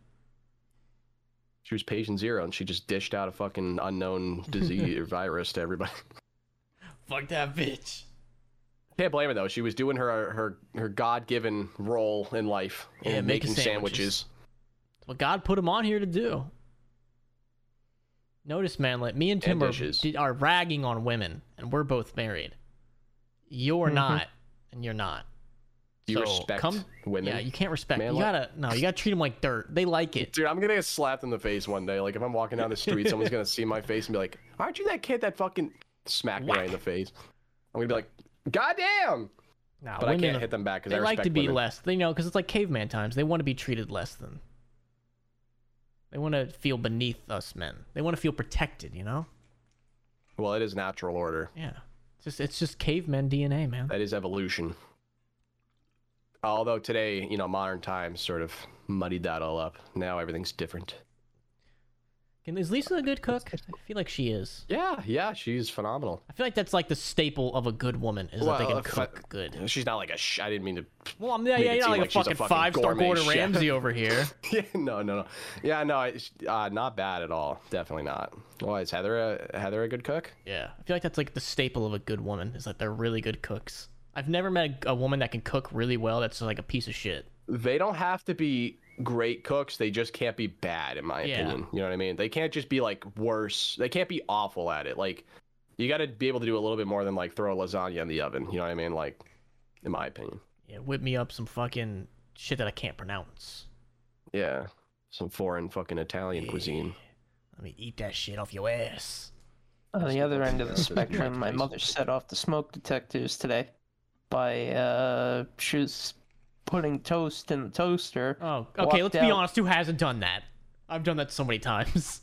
She was patient zero, and she just dished out a fucking unknown disease or virus to everybody. Fuck that bitch. Can't blame her though. She was doing her her her God given role in life, Yeah, and making making sandwiches. sandwiches. It's what God put him on here to do. Notice, man, like me and Tim And are, are ragging on women, and we're both married. You're Mhm. not, and you're not. Do you So, respect come- women? Yeah, you can't respect. Man, you gotta no, you gotta treat them like dirt. They like it. Dude, I'm gonna get slapped in the face one day. Like if I'm walking down the street, someone's gonna see my face and be like, "Aren't you that kid that fucking smacked me right in the face?" I'm gonna be like, "God damn!" Nah, But I can't hit them back because they I like to be women. less. They know because it's like caveman times. They want to be treated less than. They want to feel beneath us men. They want to feel protected. You know? Well, it is natural order. Yeah. It's just it's just caveman DNA, man. That is evolution. Although today, you know, modern times sort of muddied that all up. Now everything's different. Can, is Lisa a good cook? I feel like she is. Yeah, yeah, she's phenomenal. I feel like that's like the staple of a good woman is that they can if I- cook good. She's not like a. Sh- I didn't mean to. Well, I'm yeah, yeah, it you're not like, like a she's a fucking fucking five star Gordon chef. Ramsay over here. yeah, no, no, no. Yeah, no, it's, uh, not bad at all. Definitely not. Why is Heather a Heather a good cook? Yeah, I feel like that's like the staple of a good woman is that they're really good cooks. I've never met a, a woman that can cook really well. That's like a piece of shit. They don't have to be great cooks. They just can't be bad, in my Yeah. opinion. You know what I mean? They can't just be like worse. They can't be awful at it. Like, you got to be able to do a little bit more than like throw a lasagna in the oven. You know what I mean? Like, in my opinion. Yeah, whip me up some fucking shit that I can't pronounce. Yeah, some foreign fucking Italian cuisine. Let me eat that shit off your ass. On the other end of the spectrum, my mother set off the smoke detectors today by uh she was putting toast in the toaster. Oh, okay. Let's be honest. Who hasn't done that? I've done that so many times.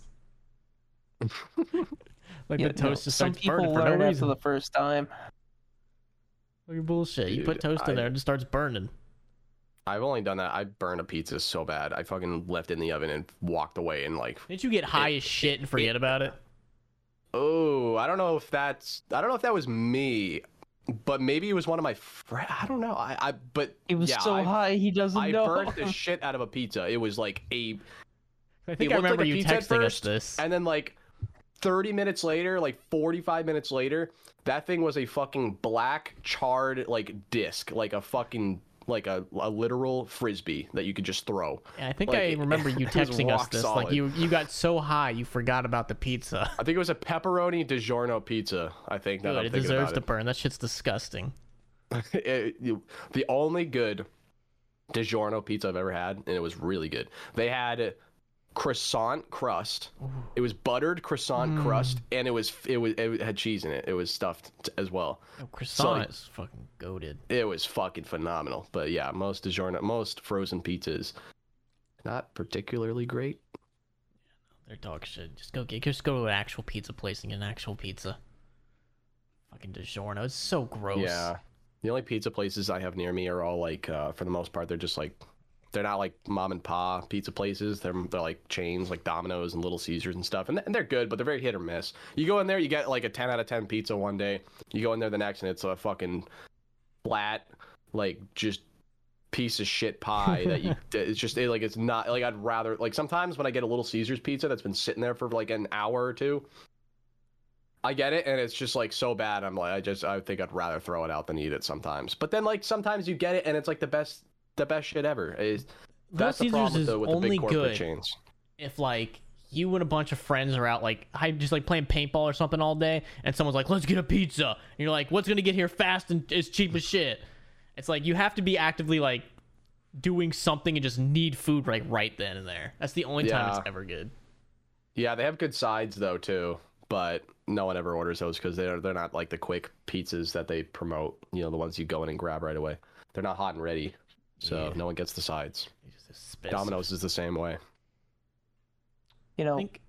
like Yeah, the no, toast just some starts people burning for no learn after reason. the first time. Look at bullshit. you put Dude, toast in there and it starts burning. I've only done that. I burned a pizza so bad. I fucking left it in the oven and walked away and like Didn't you get high as shit and forget about it? Oh, I don't know if that's. I don't know if that was me, but maybe it was one of my friends. I don't know. I, I but it was yeah, so I, high he doesn't I know. burnt the shit out of a pizza. It was like a, I think I looked like remember you pizza at texting us this. and then like. 30 minutes later, like 45 minutes later, that thing was a fucking black charred like disc, like a fucking like a, a literal frisbee that you could just throw. Yeah, I think like, I remember you it texting us this. Like you you got so high you forgot about the pizza. I think it was a pepperoni DiGiorno pizza. I think that Dude, it deserves to burn. That shit's disgusting. it. It- you- the only good DiGiorno pizza I've ever had, and it was really good. They had croissant crust. It was buttered croissant Mm. crust, and it was it was it had cheese in it. It was stuffed t- as well. Oh, croissant like- is fucking goaded. It was fucking phenomenal. But yeah, most DiGiorno, most frozen pizzas, not particularly great. They're dog shit. Just go get just go to an actual pizza place and get an actual pizza. Fucking DiGiorno. It's so gross. Yeah. The only pizza places I have near me are all like, uh, for the most part, they're just like, they're not like mom and pa pizza places. They're they're like chains, like Domino's and Little Caesars and stuff, and, and they're good, but they're very hit or miss. You go in there, you get like a ten out of ten pizza one day. You go in there the next, and it's a fucking flat, like just piece of shit pie that you. It's just it, like it's not like I'd rather like sometimes when I get a Little Caesars pizza that's been sitting there for like an hour or two. I get it, and it's just like so bad. I'm like, I just, I think I'd rather throw it out than eat it sometimes. But then, like, sometimes you get it, and it's like the best, the best shit ever. Is that's the Little problem Caesars with is the, the big corporate good chains. if like you and a bunch of friends are out like I just like playing paintball or something all day, and someone's like, "Let's get a pizza," and you're like, "What's gonna get here fast and as cheap as shit?" It's like you have to be actively like doing something and just need food like right then and there. That's the only time Yeah. it's ever good. Yeah, they have good sides though too, but no one ever orders those because they're they're not like the quick pizzas that they promote. You know, the ones you go in and grab right away. They're not hot and ready, so Yeah. no one gets the sides. It's. Domino's is the same way. You I know, think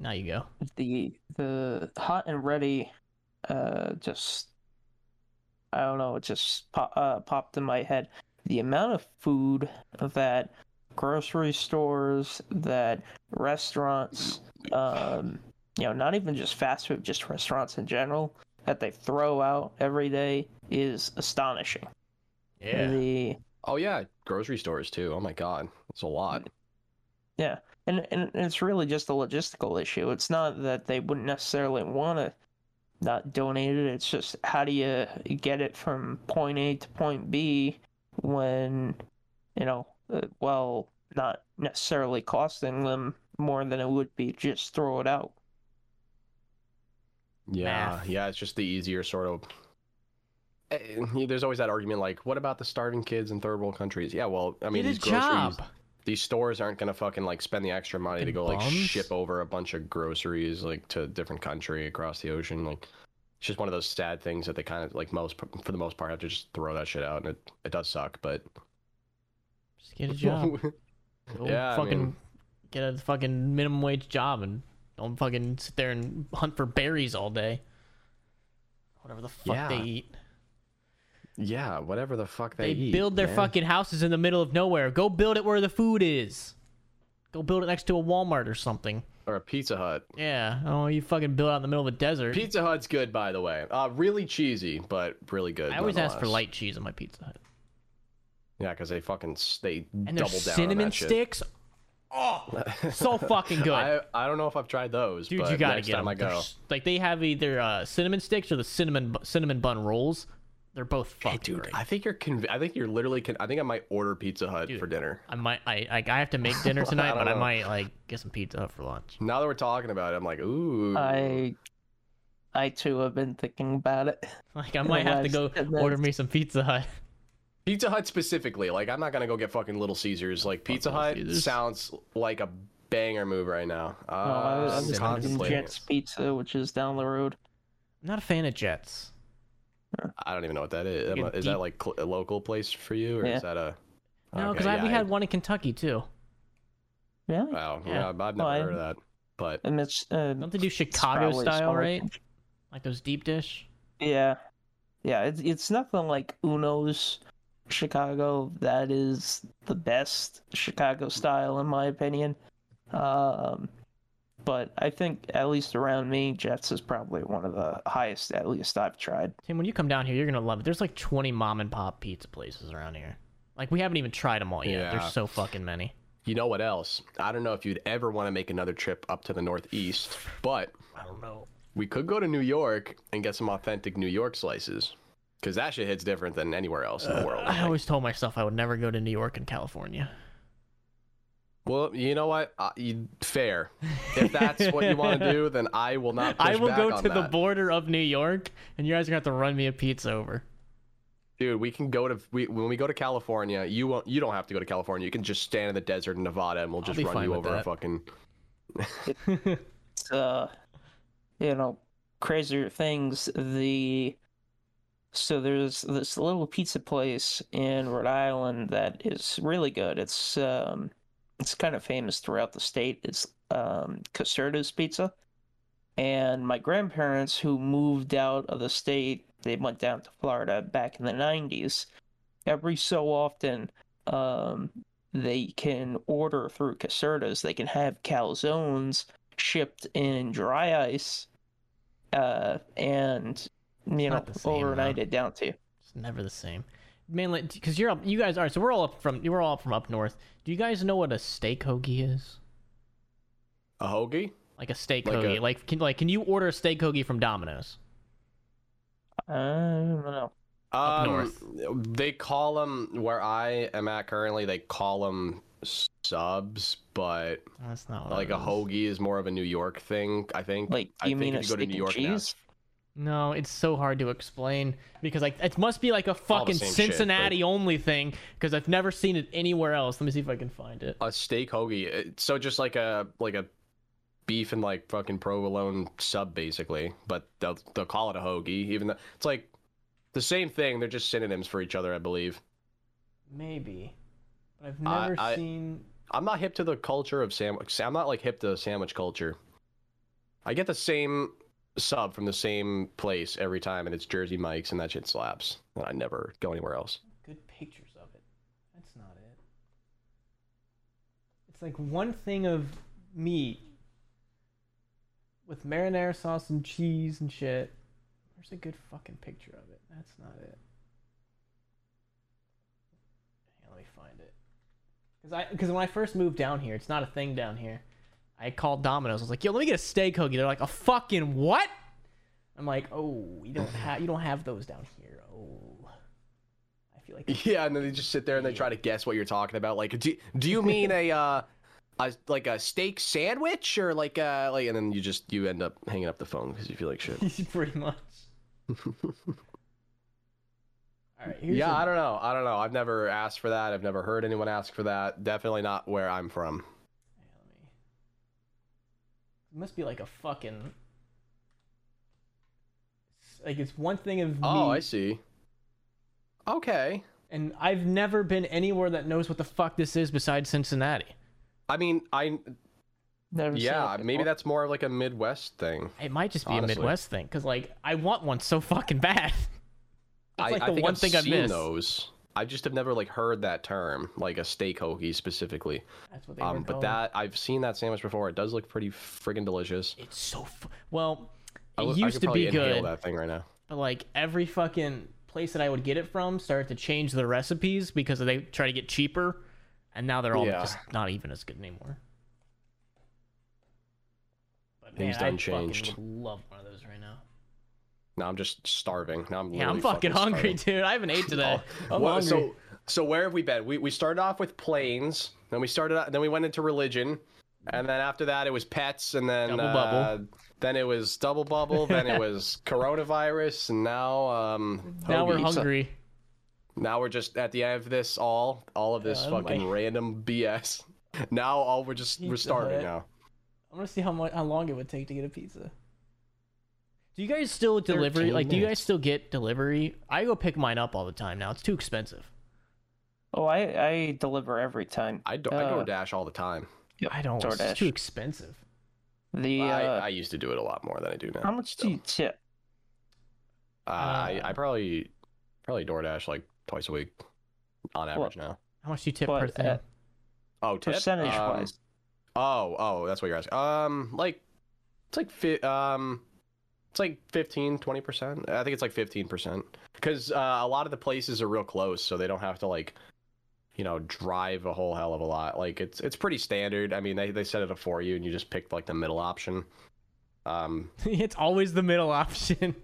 now you go. the the hot and ready, uh, just I don't know, it just pop, uh, popped in my head. The amount of food that grocery stores, that restaurants, um, you know, not even just fast food, just restaurants in general, that they throw out every day is astonishing. Yeah. The Oh yeah, grocery stores too. Oh my god, it's a lot. Yeah, and and it's really just a logistical issue. It's not that they wouldn't necessarily want to not donate it. It's just how do you get it from point A to point B when you know, uh, well, not necessarily costing them more than it would be just throw it out. Yeah, Math. yeah, it's just the easier sort of. Eh, There's always that argument, like, what about the starving kids in third world countries? Yeah, well, I mean, Get these groceries, job. these stores aren't gonna fucking like spend the extra money to Fucking go like ship over a bunch of groceries like to a different country across the ocean. Like, it's just one of those sad things that they kind of like most for the most part have to just throw that shit out, and it it does suck, but Just get a job. Go Yeah, I fucking mean- get a fucking minimum wage job and don't fucking sit there and hunt for berries all day. Whatever the fuck Yeah. they eat. Yeah, whatever the fuck They, they, eat, build their man. fucking houses in the middle of nowhere. Go build it where the food is. Go build it next to a Walmart or something. or a Pizza Hut. Yeah. Oh, you fucking build out in the middle of a desert. Pizza Hut's good, by the way. Uh, really cheesy, but really good. I always ask for light cheese on my Pizza Hut. Yeah, because they fucking they And double down cinnamon on that shit. sticks. Oh, so fucking good. I I don't know if I've tried those, Dude, but you gotta get them. I go. Like they have either uh, cinnamon sticks or the cinnamon cinnamon bun rolls. They're both Hey, fucking dude, great. I think you're conv- I think you're literally. Con- I think I might order Pizza Hut Dude. for dinner. I might, I, I, I have to make dinner tonight, don't but I might like get some pizza Hut for lunch. Now that we're talking about it, I'm like, ooh. I I too have been thinking about it. Like I might have to go last order me some Pizza Hut. Pizza Hut specifically, like I'm not gonna go get fucking Little Caesars. Like Pizza Hut Caesars. sounds like a banger move right now. Uh, No, I, I I'm was thinking contemplating Jets. Pizza, which is down the road. I'm not a fan of Jets. I don't even know what that is. Like Is deep- that like cl- a local place for you, or Yeah. is that a? No, Okay, because yeah, we I- had one in Kentucky too. Really? Wow, Yeah. yeah, I've never I- heard of that. But And it's uh, Don't they do Chicago style, smaller. right? Like those deep dish. Yeah, yeah. It's it's nothing like Uno's Chicago. That is the best Chicago style, in my opinion. Um, but I think at least around me, Jets is probably one of the highest. At least I've tried. Tim, when you come down here, you're gonna love it. There's like 20 mom and pop pizza places around here. Like we haven't even tried them all yet. Yeah. There's so fucking many. You know what else? I don't know if you'd ever want to make another trip up to the Northeast, but I don't know. we could go to New York and get some authentic New York slices. Because that shit hits different than anywhere else in the uh, world. I always told myself I would never go to New York and California. Well, you know what? Uh, you, fair. If that's what you want to do, then I will not. Push I will back go on to the border of New York, and you guys are gonna have to run me a pizza over. Dude, we can go to we, when we go to California. You won't. You don't have to go to California. You can just stand in the desert in Nevada, and we'll just run you with over a fucking. It's, uh, you know, crazier things. The so there's this little pizza place in Rhode Island that is really good. It's um, it's kind of famous throughout the state. It's um, Caserta's Pizza, and my grandparents who moved out of the state, they went down to Florida back in the '90s. Every so often, um, they can order through Caserta's. They can have calzones shipped in dry ice, uh, and you know not the same, overnighted down to you. It's never the same. Mainly because you're up. You guys are. So we're all up from. We're all up from up north. Do you guys know what a steak hoagie is? A hoagie? Like a steak Like a- hoagie. Like can like can you order a steak hoagie from Domino's? I don't know. Up Um, They call them where I am at currently. They call them subs, but That's not what like a hoagie is more of a New York thing. I think. Like, I you think mean if a you go to steak New and York now- cheese? No, it's so hard to explain because like it must be like a fucking same shit, Cincinnati only thing because I've never seen it anywhere else. Let me see if I can find it. a steak hoagie. Uh, so just like a like a beef and like fucking provolone sub basically, but they'll they'll call it a hoagie, even though it's like the same thing. They're just synonyms for each other, I believe. Maybe, but I've I- never I- seen. I'm not hip to the culture of sandwich. I'm not like hip to sandwich culture. I get the same sub from the same place every time, and it's Jersey Mike's, and that shit slaps. And I never go anywhere else. good pictures of it. That's not it. It's like one thing of meat with marinara sauce and cheese and shit. There's a good fucking picture of it? That's not it. Hang on, let me find it. Cause I, cause when I first moved down here, it's not a thing down here. I called Domino's. I was like, "Yo, let me get a steak hoagie." They're like, "A fucking what?" I'm like, "Oh, you don't have, you don't have those down here." Oh, I feel like Yeah, and then they just sit there and they try to guess what you're talking about. Like, do, do you mean a uh, a like a steak sandwich or like uh like, and then you just you end up hanging up the phone because you feel like shit. Pretty much. All right. Here's yeah, I don't know. I don't know. I've never asked for that. I've never heard anyone ask for that. Definitely not where I'm from. Yeah, let me- It must be like a fucking. Like it's one thing of Oh, I see. Okay. and I've never been anywhere that knows what the fuck this is besides Cincinnati. I mean, I Never yeah, maybe that's more of like a Midwest thing. It might just be Honestly. a Midwest thing, cause like I want one so fucking bad. It's I, like I the think one I've thing I've seen missed. those. I just have never like heard that term, like a steak hoagie specifically. That's what they were Um, but that I've seen that sandwich before. It does look pretty friggin' delicious. It's so fu- well. I It I used could to be good, that thing right now. but like every fucking place that I would get it from started to change the recipes because they try to get cheaper, and now they're all Yeah. just not even as good anymore. But Things man, done I fucking changed. would love one of those right now. Now I'm just starving. Now I'm Yeah, I'm literally fucking hungry, starving. dude. I haven't ate today. I'm What- hungry. so so where have we been? We we started off with planes, then we started then we went into religion, and then after that it was pets, and then Double uh, bubble. then it was double bubble, then it was coronavirus, and now um now we're hungry. Now we're just at the end of this all all of this fucking my- random BS. Now all we're just we're starving Hut. now. I'm gonna see how much how long it would take to get a pizza. Do you guys still deliver? 13 Like, do you guys still get delivery? I go pick mine up all the time now. It's too expensive. Oh, I I deliver every time. I do, I Uh, DoorDash all the time. I don't. It's too expensive. The uh, I, I used to do it a lot more than I do now. how much do you tip? Uh, I, Uh, I probably probably DoorDash like twice a week on average now. How much do you tip per What, thing? uh, Oh, tip? Percentage Um, wise. Oh, oh, that's what you're asking. Um, like, it's like fi- um, it's like 15, 20 percent. I think it's like fifteen percent because uh, a lot of the places are real close, so they don't have to like, you know, drive a whole hell of a lot. Like it's it's pretty standard. I mean, they they set it up for you, and you just pick like the middle option. Um, it's always the middle option.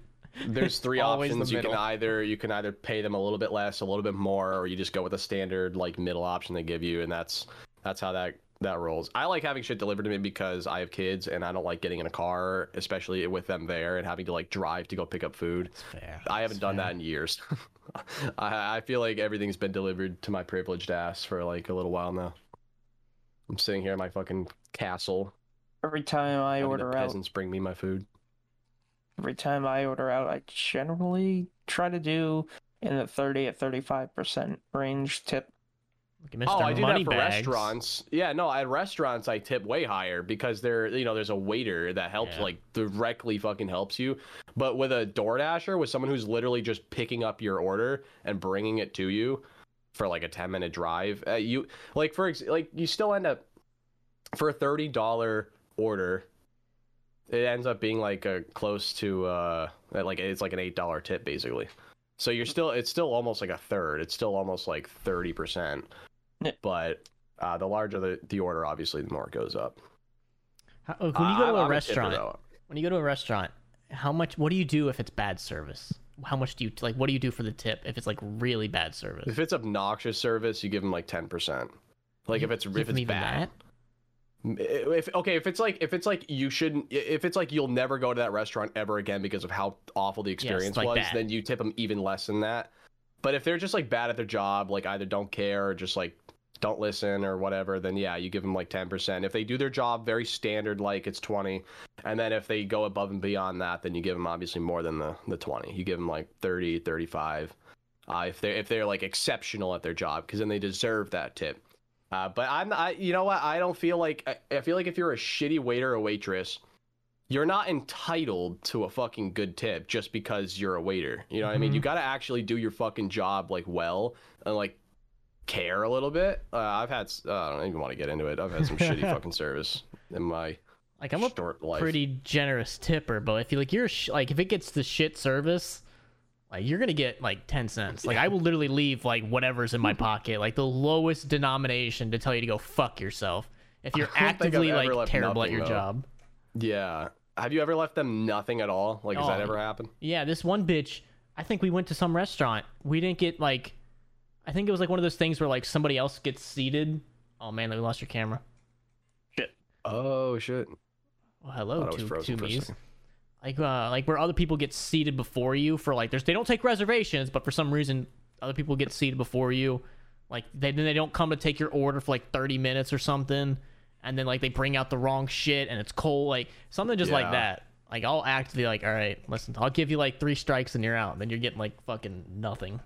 there's three Always the options. You can either you can either pay them a little bit less, a little bit more, or you just go with a standard like middle option they give you, and that's that's how that that rolls. I like having shit delivered to me because I have kids and I don't like getting in a car, especially with them there and having to like drive to go pick up food. fair. I haven't done that in years. I, I feel like everything's been delivered to my privileged ass for like a little while now. I'm sitting here in my fucking castle. Every time I having the order out, peasants bring me my food. every time I order out, I generally try to do in the 30 to 35% range tip. Mr. Oh, I do that for Bags. restaurants. Yeah, no, at restaurants I tip way higher because there, you know, there's a waiter that helps Yeah. like directly fucking helps you. But with a DoorDasher, with someone who's literally just picking up your order and bringing it to you for like a 10 minute drive, uh, you like for ex- like you still end up for a thirty dollar order. It ends up being like a close to uh like it's like an eight dollar tip basically. So you're still it's still almost like a third. It's still almost like thirty percent Yeah. but uh, the larger the, the order, obviously, the more it goes up. How, when you go Uh, to I'm a a restaurant, tipper, when you go to a restaurant, how much? What do you do if it's bad service? How much do you like? What do you do for the tip if it's like really bad service? If it's obnoxious service, you give them like ten percent. Like if it's Give if it's bad. that? If okay, if it's like if it's like you shouldn't, if it's like you'll never go to that restaurant ever again because of how awful the experience like was, that. then you tip them even less than that. But if they're just like bad at their job, like either don't care or just like don't listen or whatever, then yeah, you give them like ten percent. If they do their job very standard, like it's twenty, and then if they go above and beyond that, then you give them obviously more than the the twenty. You give them like 30, 35. Uh, if they're if they're like exceptional at their job, because then they deserve that tip. Uh, but I'm, I, you know what? I don't feel like I, I feel like if you're a shitty waiter or waitress, you're not entitled to a fucking good tip just because you're a waiter. You know what I mean? You got to actually do your fucking job like well and like care a little bit. Uh, I've had, uh, I don't even want to get into it. I've had some shitty fucking service in my Like I'm a pretty generous tipper, but if you like you're sh- like if it gets the shit service, like you're gonna get like ten cents. Like I will literally leave like whatever's in my pocket, like the lowest denomination to tell you to go fuck yourself. If you're I don't think I've actively like terrible at your though. job. Yeah. Have you ever left them nothing at all? Like, has that Oh, ever happened? Yeah, this one bitch. I think we went to some restaurant. We didn't get like, I think it was like one of those things where like somebody else gets seated. Oh man, we lost your camera. Shit. Oh shit. Well, hello, Thought was two, frozen two me's. Like, uh, like where other people get seated before you for like, there's they don't take reservations, but for some reason other people get seated before you. Like they then they don't come to take your order for like 30 minutes or something, and then like they bring out the wrong shit and it's cold, like something just like that. Like I'll actively like, all right, listen, I'll give you like three strikes and you're out. And Then you're getting like fucking nothing.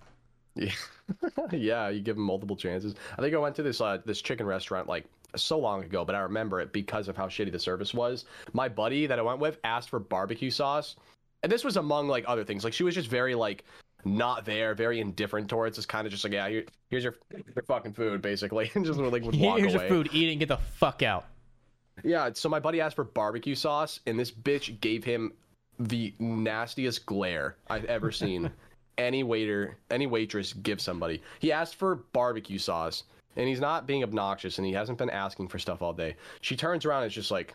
Yeah, yeah. You give them multiple chances. I think I went to this uh, this chicken restaurant like so long ago, but I remember it because of how shitty the service was. My buddy that I went with asked for barbecue sauce, and this was among like other things. Like she was just very like not there, very indifferent towards. It's kind of just like yeah, here, here's your your fucking food basically, and just like would walk Here's away. your food, eat it and get the fuck out. Yeah, so my buddy asked for barbecue sauce, and this bitch gave him the nastiest glare I've ever seen. Any waiter, any waitress give somebody. He asked for barbecue sauce, and he's not being obnoxious, and he hasn't been asking for stuff all day. She turns around and it's just like,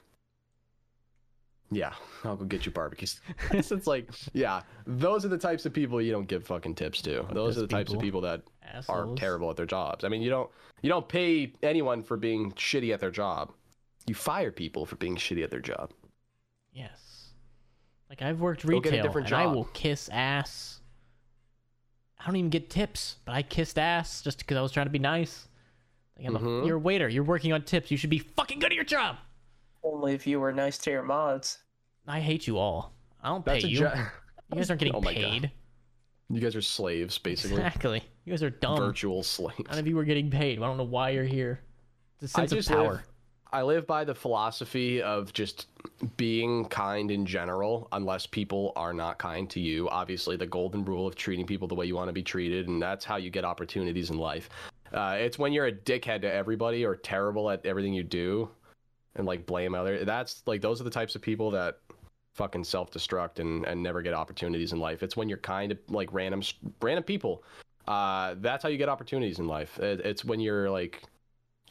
"Yeah, I'll go get you barbecue." sauce." it's like, yeah, those are the types of people you don't give fucking tips to. Those are the types of people. people that are terrible at their jobs. I mean, you don't you don't pay anyone for being shitty at their job. You fire people for being shitty at their job. Yes. Like I've worked Go get a retail different and I will kiss ass. I don't even get tips, but I kissed ass just because I was trying to be nice. Like I'm a, mm-hmm. you're a waiter. You're working on tips. You should be fucking good at your job. Only if you were nice to your mods. I hate you all. I don't pay That's a you. jo- you guys aren't getting Oh my God. paid. You guys are slaves, basically. Exactly. You guys are dumb. Virtual slaves. None of you are getting paid. I don't know why you're here. It's a I sense of just power. live. I live by the philosophy of just being kind in general, unless people are not kind to you. Obviously, the golden rule of treating people the way you want to be treated, and that's how you get opportunities in life. Uh, it's when you're a dickhead to everybody or terrible at everything you do and like blame other. That's like those are the types of people that fucking self-destruct and and never get opportunities in life. It's when you're kind of like random random people. Uh, that's how you get opportunities in life. It, it's when you're like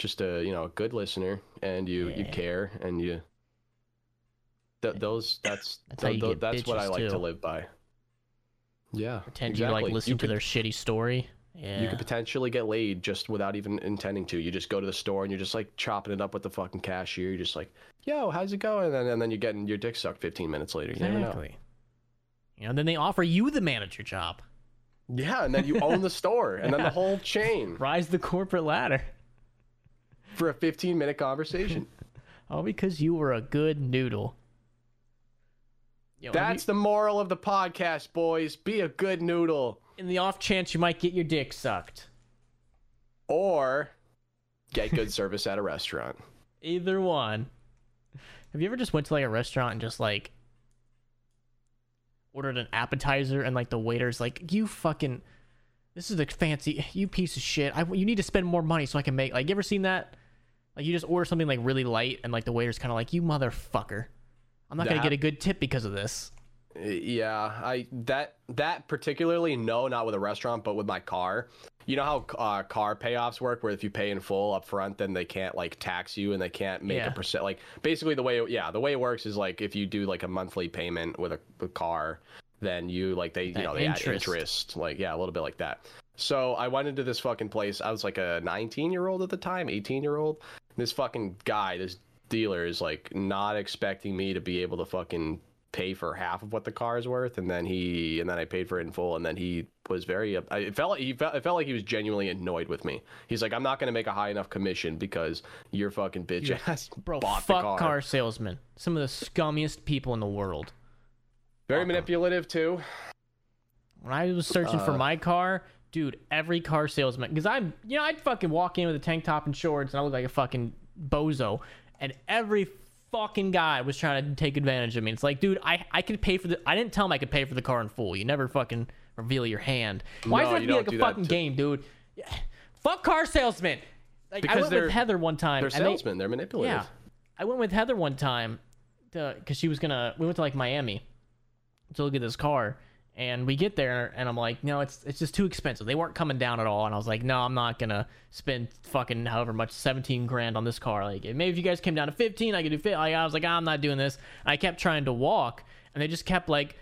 just a you know a good listener and you you care and you. Th- those that's That's th- th- that's what I bitches, like to live by. Yeah, Pretend you like listen to could- their shitty story. Yeah. you could potentially get laid just without even intending to. You just go to the store and you're just like chopping it up with the fucking cashier. You're just like, "Yo, how's it going?" And then and then you're getting your dick sucked 15 minutes later. You never know. exactly. You know, then they offer you the manager job. Yeah, and then you own the store and then the whole chain Rise the corporate ladder. For a 15 minute conversation. All because you were a good noodle. Yo, That's the moral of the podcast, boys. Be a good noodle in the off chance you might get your dick sucked. or get good service at a restaurant. Either one. Have you ever just went to like a restaurant and just like ordered an appetizer and like the waiter's like, "You fucking, this is the fancy, you piece of shit. I you need to spend more money so I can make." Like, you ever seen that? Like, you just order something like really light and like the waiter's kind of like, "You motherfucker, I'm not gonna get a good tip because of this." Yeah, I that that particularly no, not with a restaurant, but with my car. You know how uh, car payoffs work, where if you pay in full up front, then they can't like tax you and they can't make Yeah. a percent. Like basically the way, yeah, the way it works is like if you do like a monthly payment with a, a car, then you like they you That know they interest. add interest, like yeah, a little bit like that. So I went into this fucking place. I was like a 19 year old at the time, 18 year old. This fucking guy, this dealer is like not expecting me to be able to fucking pay for half of what the car is worth and then he and then I paid for it in full and then he was very I it felt like he felt it felt like he was genuinely annoyed with me. He's like I'm not going to make a high enough commission because your fucking bitch ass Bro, bought fuck the car. car salesmen. Some of the scummiest people in the world. Very Fuck 'em. manipulative too. When I was searching for Uh, my car, dude, every car salesman, because I'm, you know, I'd fucking walk in with a tank top and shorts and I look like a fucking bozo, and every fucking guy was trying to take advantage of me. It's like, dude, I, I could pay for the, I didn't tell him I could pay for the car in full. You never fucking reveal your hand. Why No, does it have to be like a fucking that game, dude? Yeah. Fuck car salesmen. Like I Because went they're- with Heather one time. They're and they- They're manipulative. yeah. I went with Heather one time because she was gonna. We went to like Miami to look at this car, and we get there, and I'm like, no, it's it's just too expensive. They weren't coming down at all, and I was like, no, I'm not gonna spend fucking however much, 17 grand on this car. Like maybe if you guys came down to 15, I could do. Like, I was like, I'm not doing this. I kept trying to walk, and they just kept like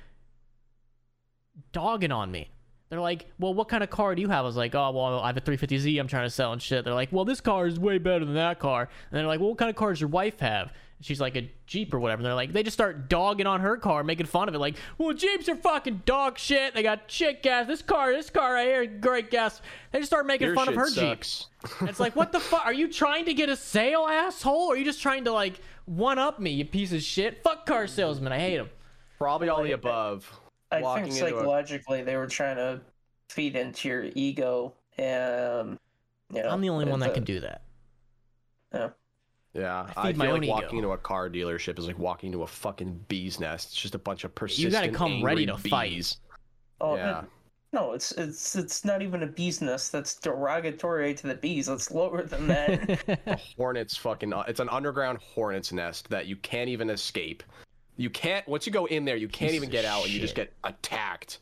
dogging on me. They're like, well, what kind of car do you have? I was like, oh, well, I have a 350Z I'm trying to sell and shit. They're like, well, this car is way better than that car. And they're like, well, what kind of car does your wife have? And she's like a Jeep or whatever. And they're like, they just start dogging on her car, making fun of it. Like, well, Jeeps are fucking dog shit. They got shit gas. This car, this car right here, great gas. They just start making Your fun of her Jeep. sucks. And it's like, what the fuck? Are you trying to get a sale, asshole? Or are you just trying to like one up me, you piece of shit? Fuck car salesman. I hate them. Probably all the above. I Walking think into a- psychologically they were trying to feed into your ego. Um, you know, I'm the only one that the- can do that. Yeah, I I, feed my feel own like ego. walking into a car dealership is like walking into a fucking bee's nest. It's just a bunch of persistent, You gotta come ready angry to fight. Oh, yeah. it- no, it's it's it's not even a bee's nest. That's derogatory to the bees. That's lower than that. a hornet's fucking uh, it's an underground hornet's nest that you can't even escape you can't once you go in there you can't Piece even get out and you just get attacked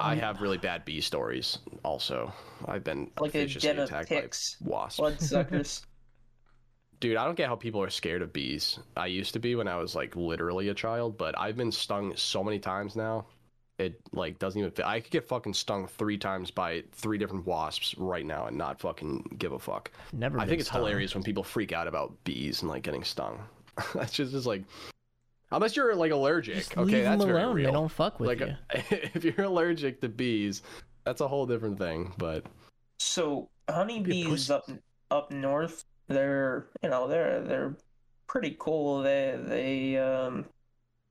i have really bad bee stories also i've been like a viciously den of attacked ticks, by wasps bloodsuckers. dude i don't get how people are scared of bees i used to be when i was like literally a child but i've been stung so many times now it like doesn't even fit. i could get fucking stung three times by three different wasps right now and not fucking give a fuck Never. I think it's stung. hilarious when people freak out about bees and like getting stung. That's just, just like, unless you're like allergic. Just okay, leave that's them very alone. real. They don't fuck with like, you. if you're allergic to bees, that's a whole different thing. But So honeybees up up north, they're you know they're they're pretty cool. They they um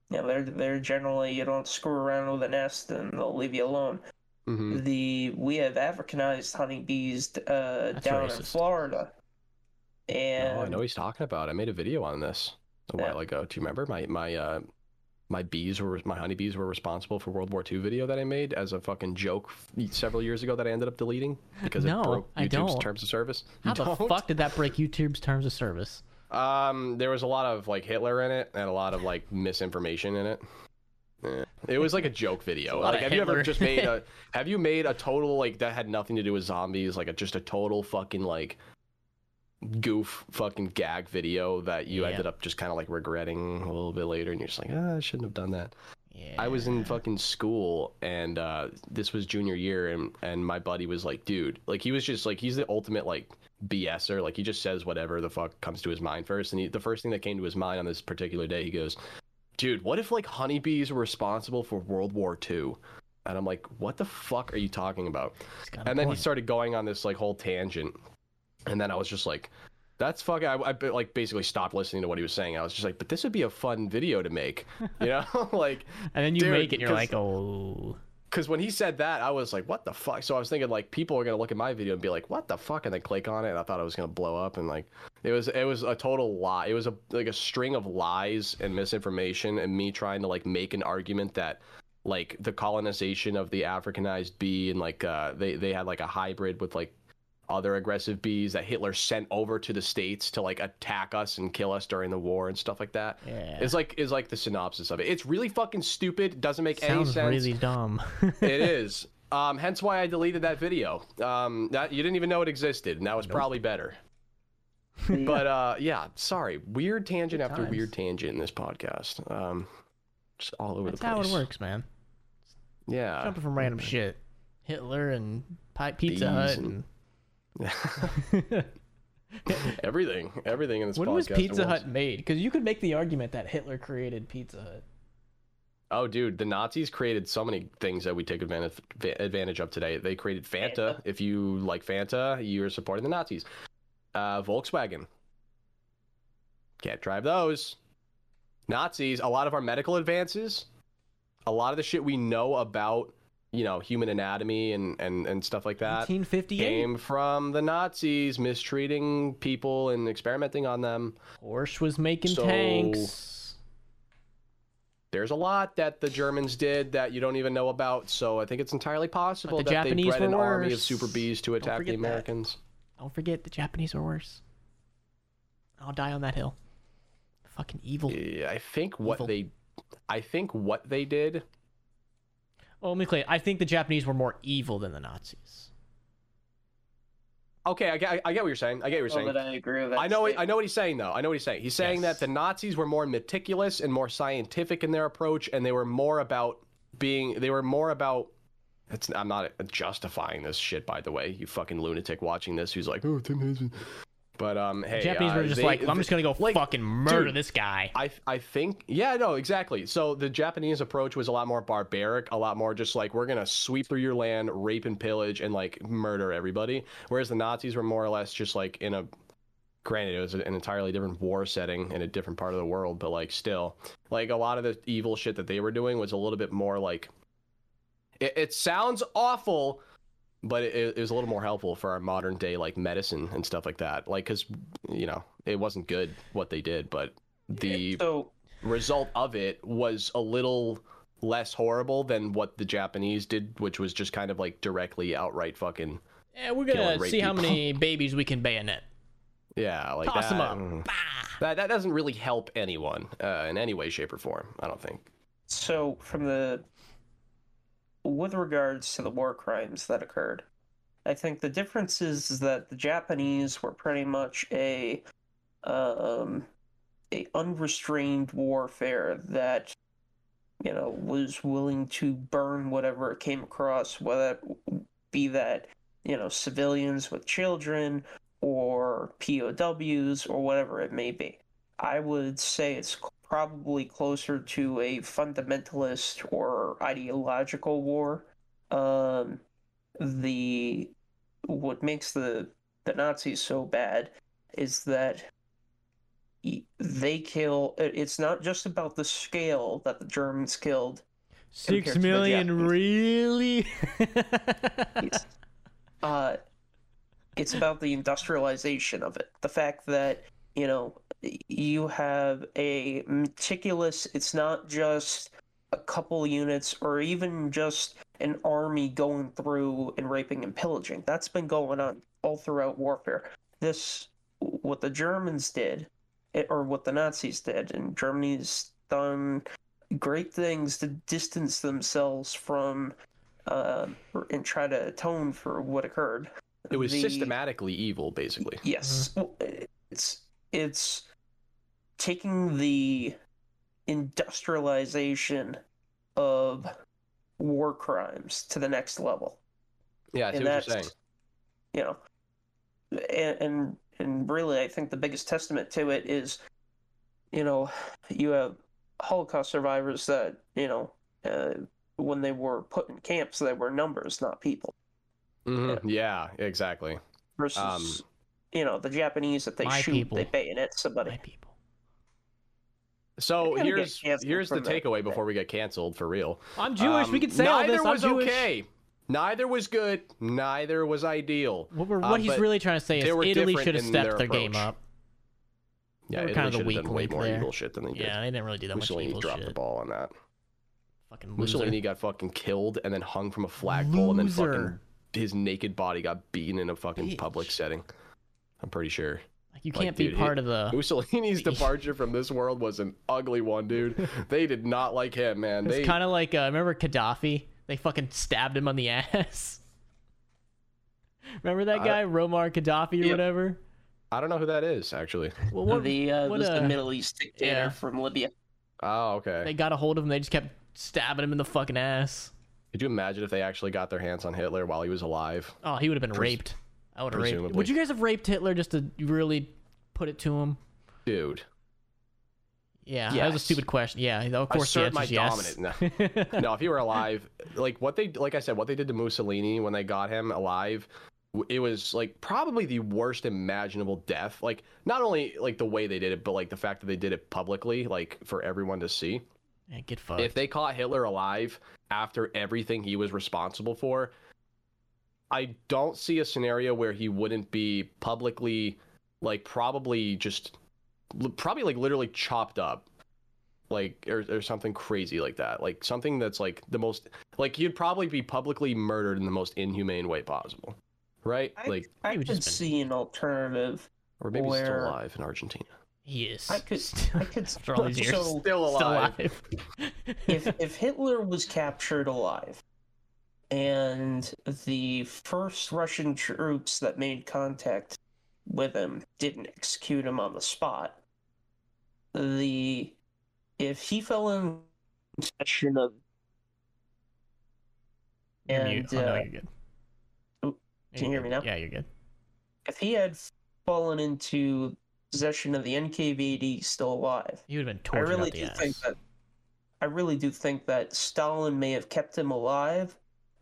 you know they're they're generally you don't screw around with a nest and they'll leave you alone. mhm. The we have Africanized honeybees uh That's down in. Florida, and oh, I know he's talking about. I made a video on this a Yeah. while ago. Do you remember my my uh my bees were my honeybees were responsible for World War II video that I made as a fucking joke several years ago that I ended up deleting because No, it broke YouTube's terms of service. How You the don't? fuck did that break YouTube's terms of service? Um, there was a lot of like Hitler in it and a lot of like misinformation in it. Eh. It was like a joke video. lot Like, have you ever just made a? Have you made a total like that had nothing to do with zombies? Like a just a total fucking like goof fucking gag video that you Yeah. ended up just kind of like regretting a little bit later, and you're just like, ah, I shouldn't have done that. Yeah. I was in fucking school and uh, this was junior year and and my buddy was like, dude, like he was just like he's the ultimate like BSer. Like he just says whatever the fuck comes to his mind first. And he, the first thing that came to his mind on this particular day, he goes, dude, what if like honeybees were responsible for World War II? And I'm like, what the fuck are you talking about? He's got a and then he started going on this like whole tangent and then i was just like that's fucking I, I like basically stopped listening to what he was saying. I was just like but this would be a fun video to make you know? Like and then you dude, make it, and you're like, oh. because when he said that i was like what the fuck? So i was thinking like people are gonna look at my video and be like what the fuck? And then click on it and i thought it was gonna blow up and like it was it was a total lie. It was a like a string of lies and misinformation and me trying to like make an argument that like the colonization of the africanized bee and like uh they they had like a hybrid with like other aggressive bees that hitler sent over to the states to like attack us and kill us during the war and stuff like that Yeah. is like is like the synopsis of it it's really fucking stupid doesn't make any Sounds sense really dumb. it is. Um, hence why I deleted that video. Um, that you didn't even know it existed, and that was probably better. But uh, yeah, sorry. Weird tangent Good after times. weird tangent in this podcast. Um, just all over That's the how place. it works, man. Yeah. Jumping from random shit. Hitler and Pi- Pizza Bees Hut and- and. everything, everything in this when podcast. was Pizza Hut made? Because you could make the argument that Hitler created Pizza Hut. Oh, dude, the Nazis created so many things that we take advantage advantage of today. They created Fanta. If you like Fanta, you're supporting the Nazis. Uh, Volkswagen. Can't drive those. Nazis. A lot of our medical advances, a lot of the shit we know about, you know, human anatomy and and and stuff like that 1958. came from the Nazis mistreating people and experimenting on them. Porsche was making So- tanks. There's a lot that the Germans did that you don't even know about, so I think it's entirely possible the that Japanese they bred an army of super bees to attack the forget that. Americans. Don't forget the Japanese were worse. I'll die on that hill. Fucking evil. Yeah, I think what Evil. they, I think what they did. Well, let me clear. I think the Japanese were more evil than the Nazis. Okay, I get, I get what you're saying. I get what you're Well, saying. but I agree with that. I know, what, I statement. know what he's saying though. I know what he's saying. He's saying Yes. that the Nazis were more meticulous and more scientific in their approach, and they were more about being. They were more about. It's, I'm not justifying this shit, by the way. You fucking lunatic watching this, who's like, oh, Tim Hansen. But um, hey, The Japanese uh, were just they- like, I'm just gonna go like, fucking murder dude, this guy. I I think yeah no exactly. So the Japanese approach was a lot more barbaric, a lot more just like we're gonna sweep through your land, rape and pillage, and like murder everybody. Whereas the Nazis were more or less just like in a granted it was an entirely different war setting in a different part of the world, but like still like a lot of the evil shit that they were doing was a little bit more like it, it sounds awful. But it, it was a little more helpful for our modern day like medicine and stuff like that. Like, cause you know it wasn't good what they did, but the So result of it was a little less horrible than what the Japanese did, which was just kind of like directly outright fucking Yeah, we're gonna and rape see how people. many babies we can bayonet. yeah, like Toss that. 'em up. mm. That that doesn't really help anyone uh, in any way, shape, or form. I don't think. so from the with regards to the war crimes that occurred, I think the difference is that the Japanese were pretty much a um a unrestrained warfare that you know was willing to burn whatever it came across, whether it be that you know civilians with children or POWs or whatever it may be. I would say it's probably closer to a fundamentalist or ideological war. Um, the what makes the the Nazis so bad is that they kill. It's not just about the scale that the Germans killed. Six Compared to the million, really? Uh, it's about the industrialization of it. The fact that you know you have a meticulous. It's not just a couple units or even just an army going through and raping and pillaging. That's been going on all throughout warfare. This, what the Germans did, eh, or what the Nazis did, and Germany's done great things to distance themselves from uh, and try to atone for what occurred. It was The- systematically evil, basically. Yes, mm-hmm. Well, eh, it's it's taking the industrialization of war crimes to the next level, Yeah, I see and what you're saying. you know, and, and and really, I think the biggest testament to it is, you know, you have Holocaust survivors that you know, uh, when they were put in camps, they were numbers, not people. Mhm, Yeah, exactly. Versus, Um, you know, the Japanese that they shoot, people. they bayonet somebody. My people. So You're gonna get here's here's the from that. takeaway before we get canceled for real. I'm Jewish. we Um, can say all neither this. I'm was Jewish. okay. Neither was good. Neither was ideal. What, we're, Uh, he's really trying to say is Italy should have stepped their their game up. Yeah, were kind of the weak done way link more there. evil shit than they did. Yeah, they didn't really do that Mussolini much evil dropped shit. the ball on that. Fucking loser. Mussolini got fucking killed and then hung from a flagpole and then fucking his naked body got beaten in a fucking Bitch. public setting. I'm pretty sure. Like, you can't be dude, part he- of the. Mussolini's departure from this world was an ugly one, dude. They did not like him, man. It's They kind of like uh, remember Gaddafi? They fucking stabbed him on the ass. remember that I- guy, Romar Gaddafi or Yep. whatever? I don't know who that is actually. Well, what, the uh, what, was the uh, Middle East dictator yeah. from Libya. Oh, okay. they got a hold of him. They just kept stabbing him in the fucking ass. Could you imagine if they actually got their hands on Hitler while he was alive? Oh, he would have been Pres- raped. I would have raped. Would you guys have raped Hitler just to really put it to him? Dude. Yeah, that was a stupid question. Yeah, of course Assert my yes. dominant- No, if he were alive, like what they like I said, what they did to Mussolini when they got him alive, it was like probably the worst imaginable death. Like not only like the way they did it, but like the fact that they did it publicly, like for everyone to see. Yeah, get fucked. If they caught Hitler alive after everything he was responsible for, I don't see a scenario where he wouldn't be publicly, like, probably just, probably like literally chopped up, like, or, or something crazy like that. Like, something that's like the most, like, he'd probably be publicly murdered in the most inhumane way possible. Right? I, like, I could just been- see an alternative. or maybe he's still alive in Argentina. Yes. I could, I could. After all these years. So Still Still alive. alive. if if Hitler was captured alive, and the first Russian troops that made contact with him didn't execute him on the spot, the if he fell in possession of and. Oh, no, uh, oh, can you hear me now? Yeah, you're good. if he had fallen into possession of the NKVD still alive, He would have been I tortured really out do ass. think that I really do think that Stalin may have kept him alive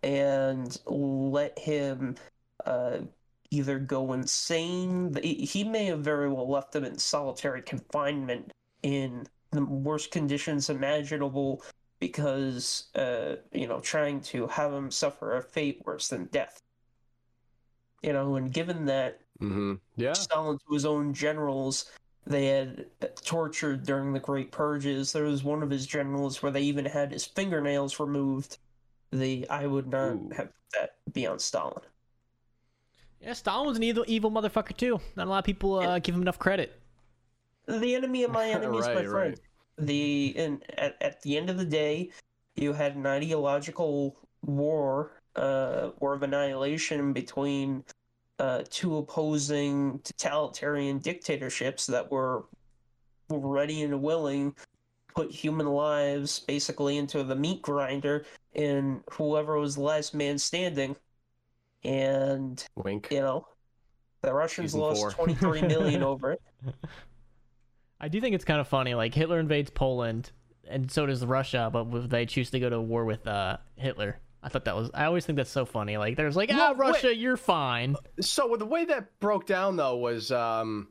and let him uh, either go insane. He may have very well left him in solitary confinement in the worst conditions imaginable because uh, you know trying to have him suffer a fate worse than death. You know, and given that Mm-hmm. Yeah. Stalin to his own generals they had tortured during the Great Purges. There was one of his generals where they even had his fingernails removed. The I would not Ooh. have that be on Stalin. Yeah, Stalin was an evil, evil motherfucker too. Not a lot of people uh, give him enough credit. The enemy of my enemy is my friend. right. The and at, at the end of the day, you had an ideological war, uh, war of annihilation between uh, two opposing totalitarian dictatorships that were ready and willing to put human lives basically into the meat grinder and whoever was the last man standing and Wink. you know the russians Season lost four. 23 million over it I do think it's kind of funny. Like Hitler invades Poland, and so does Russia, but they choose to go to war with uh, Hitler. I thought that was. I always think that's so funny. Like there's like, ah, Well, wait. Russia, you're fine. So the way that broke down though was um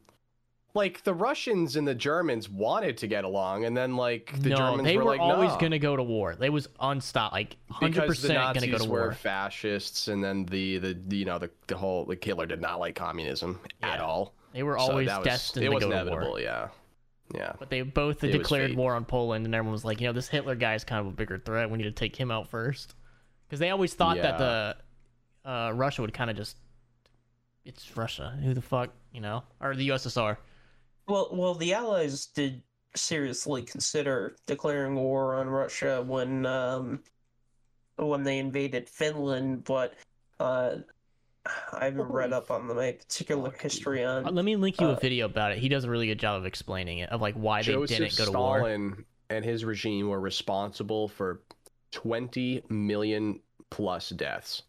like the Russians and the Germans wanted to get along and then like the no, Germans they were, were like always "Nah," gonna go to war. They was unstop, like hundred percent Nazis gonna go to war. were fascists and then the the, the you know the, the whole like Hitler did not like communism at all. They were So always that was, destined to go to inevitable, war. yeah. Yeah. But they both It declared war on Poland, and everyone was like, you know, this Hitler guy is kind of a bigger threat. We need to take him out first. Because they always thought that the uh, Russia would kind of just. It's Russia. Who the fuck, you know? Or the USSR. Well, well, the Allies did seriously consider declaring war on Russia when um, when they invaded Finland, but uh, I haven't read up on my particular history on. Uh, Let me link you a Uh, video about it. He does a really good job of explaining it, of like why they didn't go to war. Stalin and his regime were responsible for 20 million plus deaths.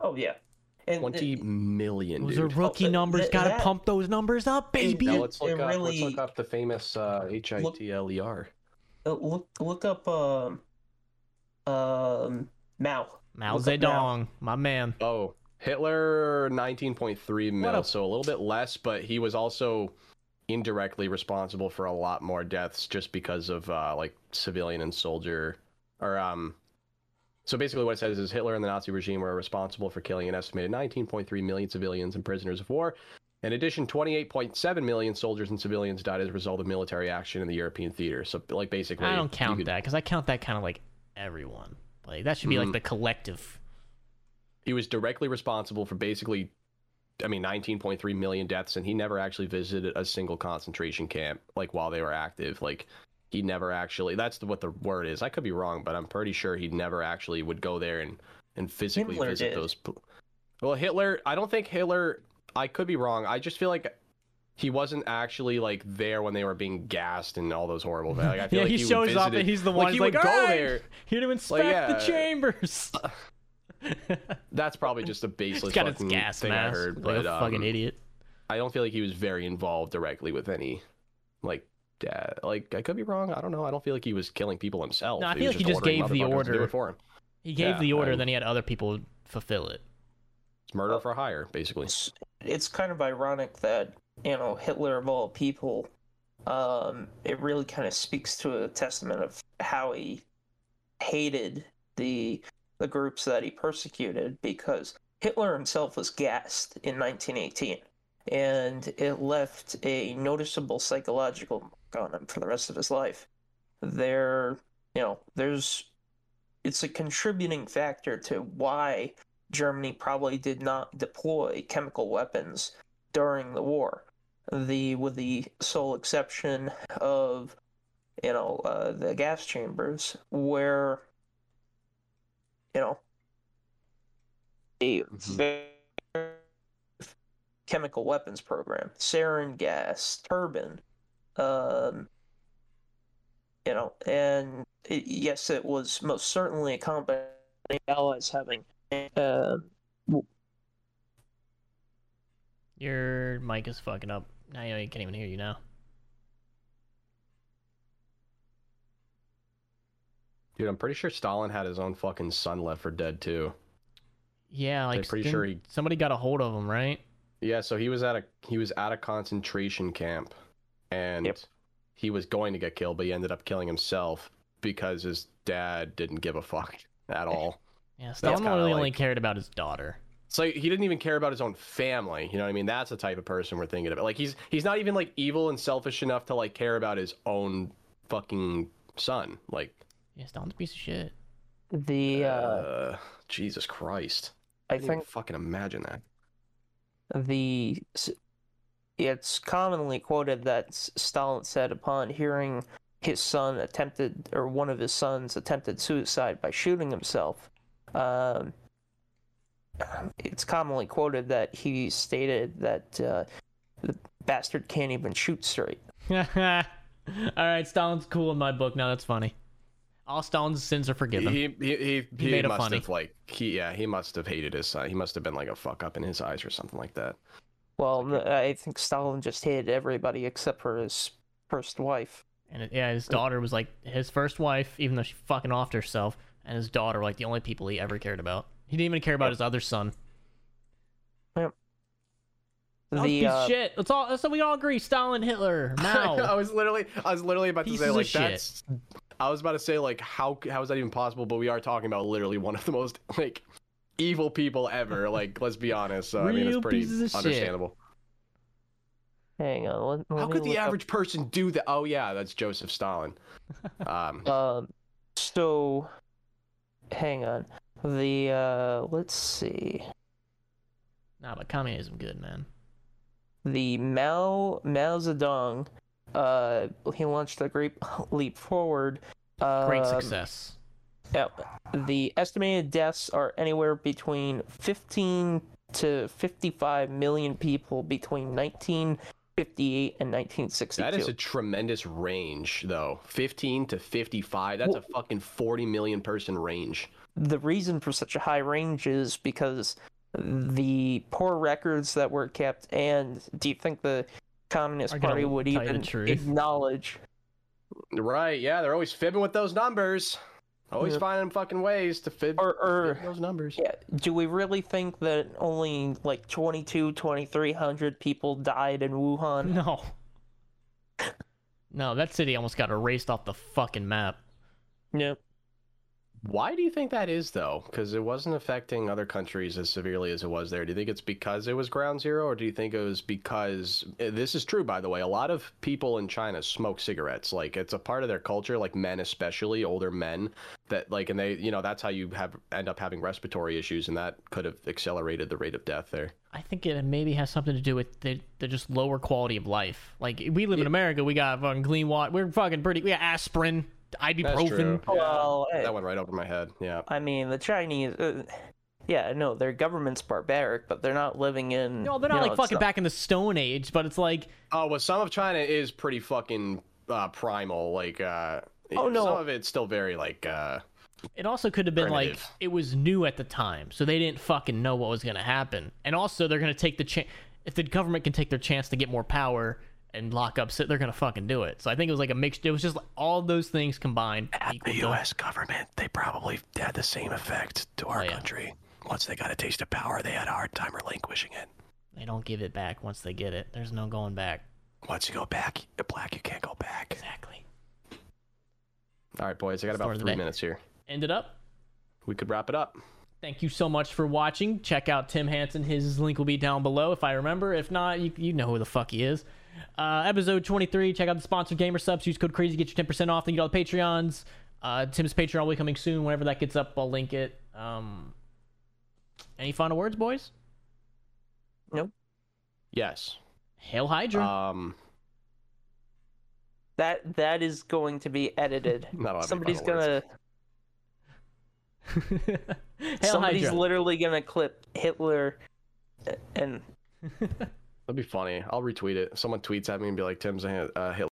Oh yeah, and 20 million, Those dude. are rookie Oh, uh, numbers. th- Gotta pump those numbers up, baby. Now let's look it up. really- Let's look up the famous uh, H I T L E R. uh, look look up um um Mao. Mao Look up Mao. Zedong, my man. Oh, Hitler 19.3 mil, a- so a little bit less, but he was also indirectly responsible for a lot more deaths just because of uh, like civilian and soldier or um so basically what it says is Hitler and the Nazi regime were responsible for killing an estimated 19.3 million civilians and prisoners of war. In addition, 28.7 million soldiers and civilians died as a result of military action in the European theater. So like basically I don't count could- that because I count that kind of like everyone. Like that should be like Mhm. the collective. he was directly responsible for basically i mean 19.3 million deaths and he never actually visited a single concentration camp like while they were active like he never actually that's the, what the word is i could be wrong but i'm pretty sure he never actually would go there and and physically Hitler visit did. those well hitler i don't think hitler i could be wrong i just feel like he wasn't actually like there when they were being gassed and all those horrible like, I feel Yeah, like he, he, would shows up and he's the like, one he who's like, would go "All right, there here to inspect yeah. the chambers. that's probably just a baseless got fucking gas thing mask. i heard like but a fucking um, idiot. I don't feel like he was very involved directly with any, like, uh, like I could be wrong. I don't know. I don't feel like he was killing people himself. No, I He feel was like he just gave the motherfuckers to do order. for him. He gave yeah, the order, I'm- then he had other people fulfill it. It's murder for hire, basically. It's, it's kind of ironic that you know Hitler of all people. Um, it really kind of speaks to a testament of how he hated the the groups that he persecuted because Hitler himself was gassed in 1918, and it left a noticeable psychological mark on him for the rest of his life. There, you know, there's it's a contributing factor to why Germany probably did not deploy chemical weapons during the war. The with the sole exception of you know uh, the gas chambers where you know a very chemical weapons program, sarin gas, tabun, um, you know, and it, yes, it was most certainly a combination of allies having uh, Your mic is fucking up. Now you can't even hear you now. Dude, I'm pretty sure Stalin had his own fucking son left for dead too. Yeah, like pretty didn't- sure he- somebody got a hold of him, right? Yeah, so he was at a he was at a concentration camp, and Yep. he was going to get killed, but he ended up killing himself because his dad didn't give a fuck at all. Yeah, Stalin kinda really only cared about his daughter. So he didn't even care about his own family. You know what I mean? That's the type of person we're thinking about. Like he's he's not even like evil and selfish enough to like care about his own fucking son. Like Yeah, Stalin's a piece of shit. the uh, uh, Jesus Christ. I can't think fucking imagine that. the it's commonly quoted that Stalin said upon hearing his son attempted or one of his sons attempted suicide by shooting himself um, it's commonly quoted that he stated that uh, the bastard can't even shoot straight All right, Stalin's cool in my book now. That's funny. All Stalin's sins are forgiven. He he he, he, made it must funny. have like he yeah he must have hated his son. He must have been like a fuck up in his eyes or something like that. Well I think stalin just hated everybody except for his first wife And it, yeah, his daughter was like his first wife, even though she fucking offed herself. And his daughter were like the only people he ever cared about. He didn't even care about his other son. A the piece uh, shit. Let's all so we all agree. Stalin, Hitler, I was literally I was literally about to say like shit. that's I was about to say like how how is that even possible? But we are talking about literally one of the most like evil people ever. Like let's be honest. So I mean it's pretty pieces of shit. understandable. Hang on. Let, let How could the look up- average person do that? Oh yeah, that's Joseph Stalin. Um, Um, so, hang on. The uh, let's see. Nah, but communism good, man. The Mao Mao Zedong, uh, he launched the Great Leap Forward. Great um, success. Yeah, the estimated deaths are anywhere between 15 to 55 million people between 1958 and 1962. that is a tremendous range, though. 15 to 55. That's a fucking 40 million person range. the reason for such a high range is because the poor records that were kept, and do you think the Communist Party would tell you the even acknowledge? Right? Yeah, they're always fibbing with those numbers. Always Yeah. finding fucking ways to fib, Or, or fib those numbers. yeah, do we really think that only like 22, 2300 people died in Wuhan? No. No, that city almost got erased off the fucking map. Yep. Why do you think that is, though? Because it wasn't affecting other countries as severely as it was there. Do you think it's because it was ground zero, or do you think it was because eh, this is true, by the way? A lot of people in China smoke cigarettes. Like it's a part of their culture, like men especially, older men, that like, and they, you know, that's how you have end up having respiratory issues, and that could have accelerated the rate of death there. I think it maybe has something to do with the, the just lower quality of life. Like we live in America, we got fucking clean water. We're fucking pretty. We got aspirin, ibuprofen. true. Yeah, Well, that went right over my head. Yeah. I mean, the Chinese. Uh, yeah, no, their government's barbaric, but they're not living in. No, they're not know, like it's fucking back in the Stone Age, but it's like Oh well, some of China is pretty fucking uh, primal. Like, uh, Oh, no. some of it's still very like. Uh, it also could have been like it was new at the time, so they didn't fucking know what was gonna happen. And also, they're gonna take the chance. If the government can take their chance to get more power and lock up, sit, they're gonna fucking do it. So I think it was like a mixed. It was just like all those things combined. equal to- government, they probably had the same effect to our Oh, yeah. country. Once they got a taste of power, they had a hard time relinquishing it. They don't give it back once they get it. There's no going back. Once you go back, you're black, you can't go back. Exactly. All right, boys, I got Story about three minutes here. Ended up. We could wrap it up. Thank you so much for watching. Check out Tim Hansen. His link will be down below if I remember. If not, you, you know who the fuck he is. Uh, episode 23. Check out the sponsored GamerSupps. Use code crazy. Get your 10% off. Thank you to all the Patreons. Uh, Tim's Patreon will be coming soon. Whenever that gets up, I'll link it. Um, any final words, boys? Nope. Yes. Hail Hydra. Um, That that is going to be edited. I don't have any Somebody's gonna. Hail somebody's Hydra. literally gonna clip Hitler, and that'd be funny. I'll retweet it. Someone tweets at me and be like, "Tim's a uh, Hitler."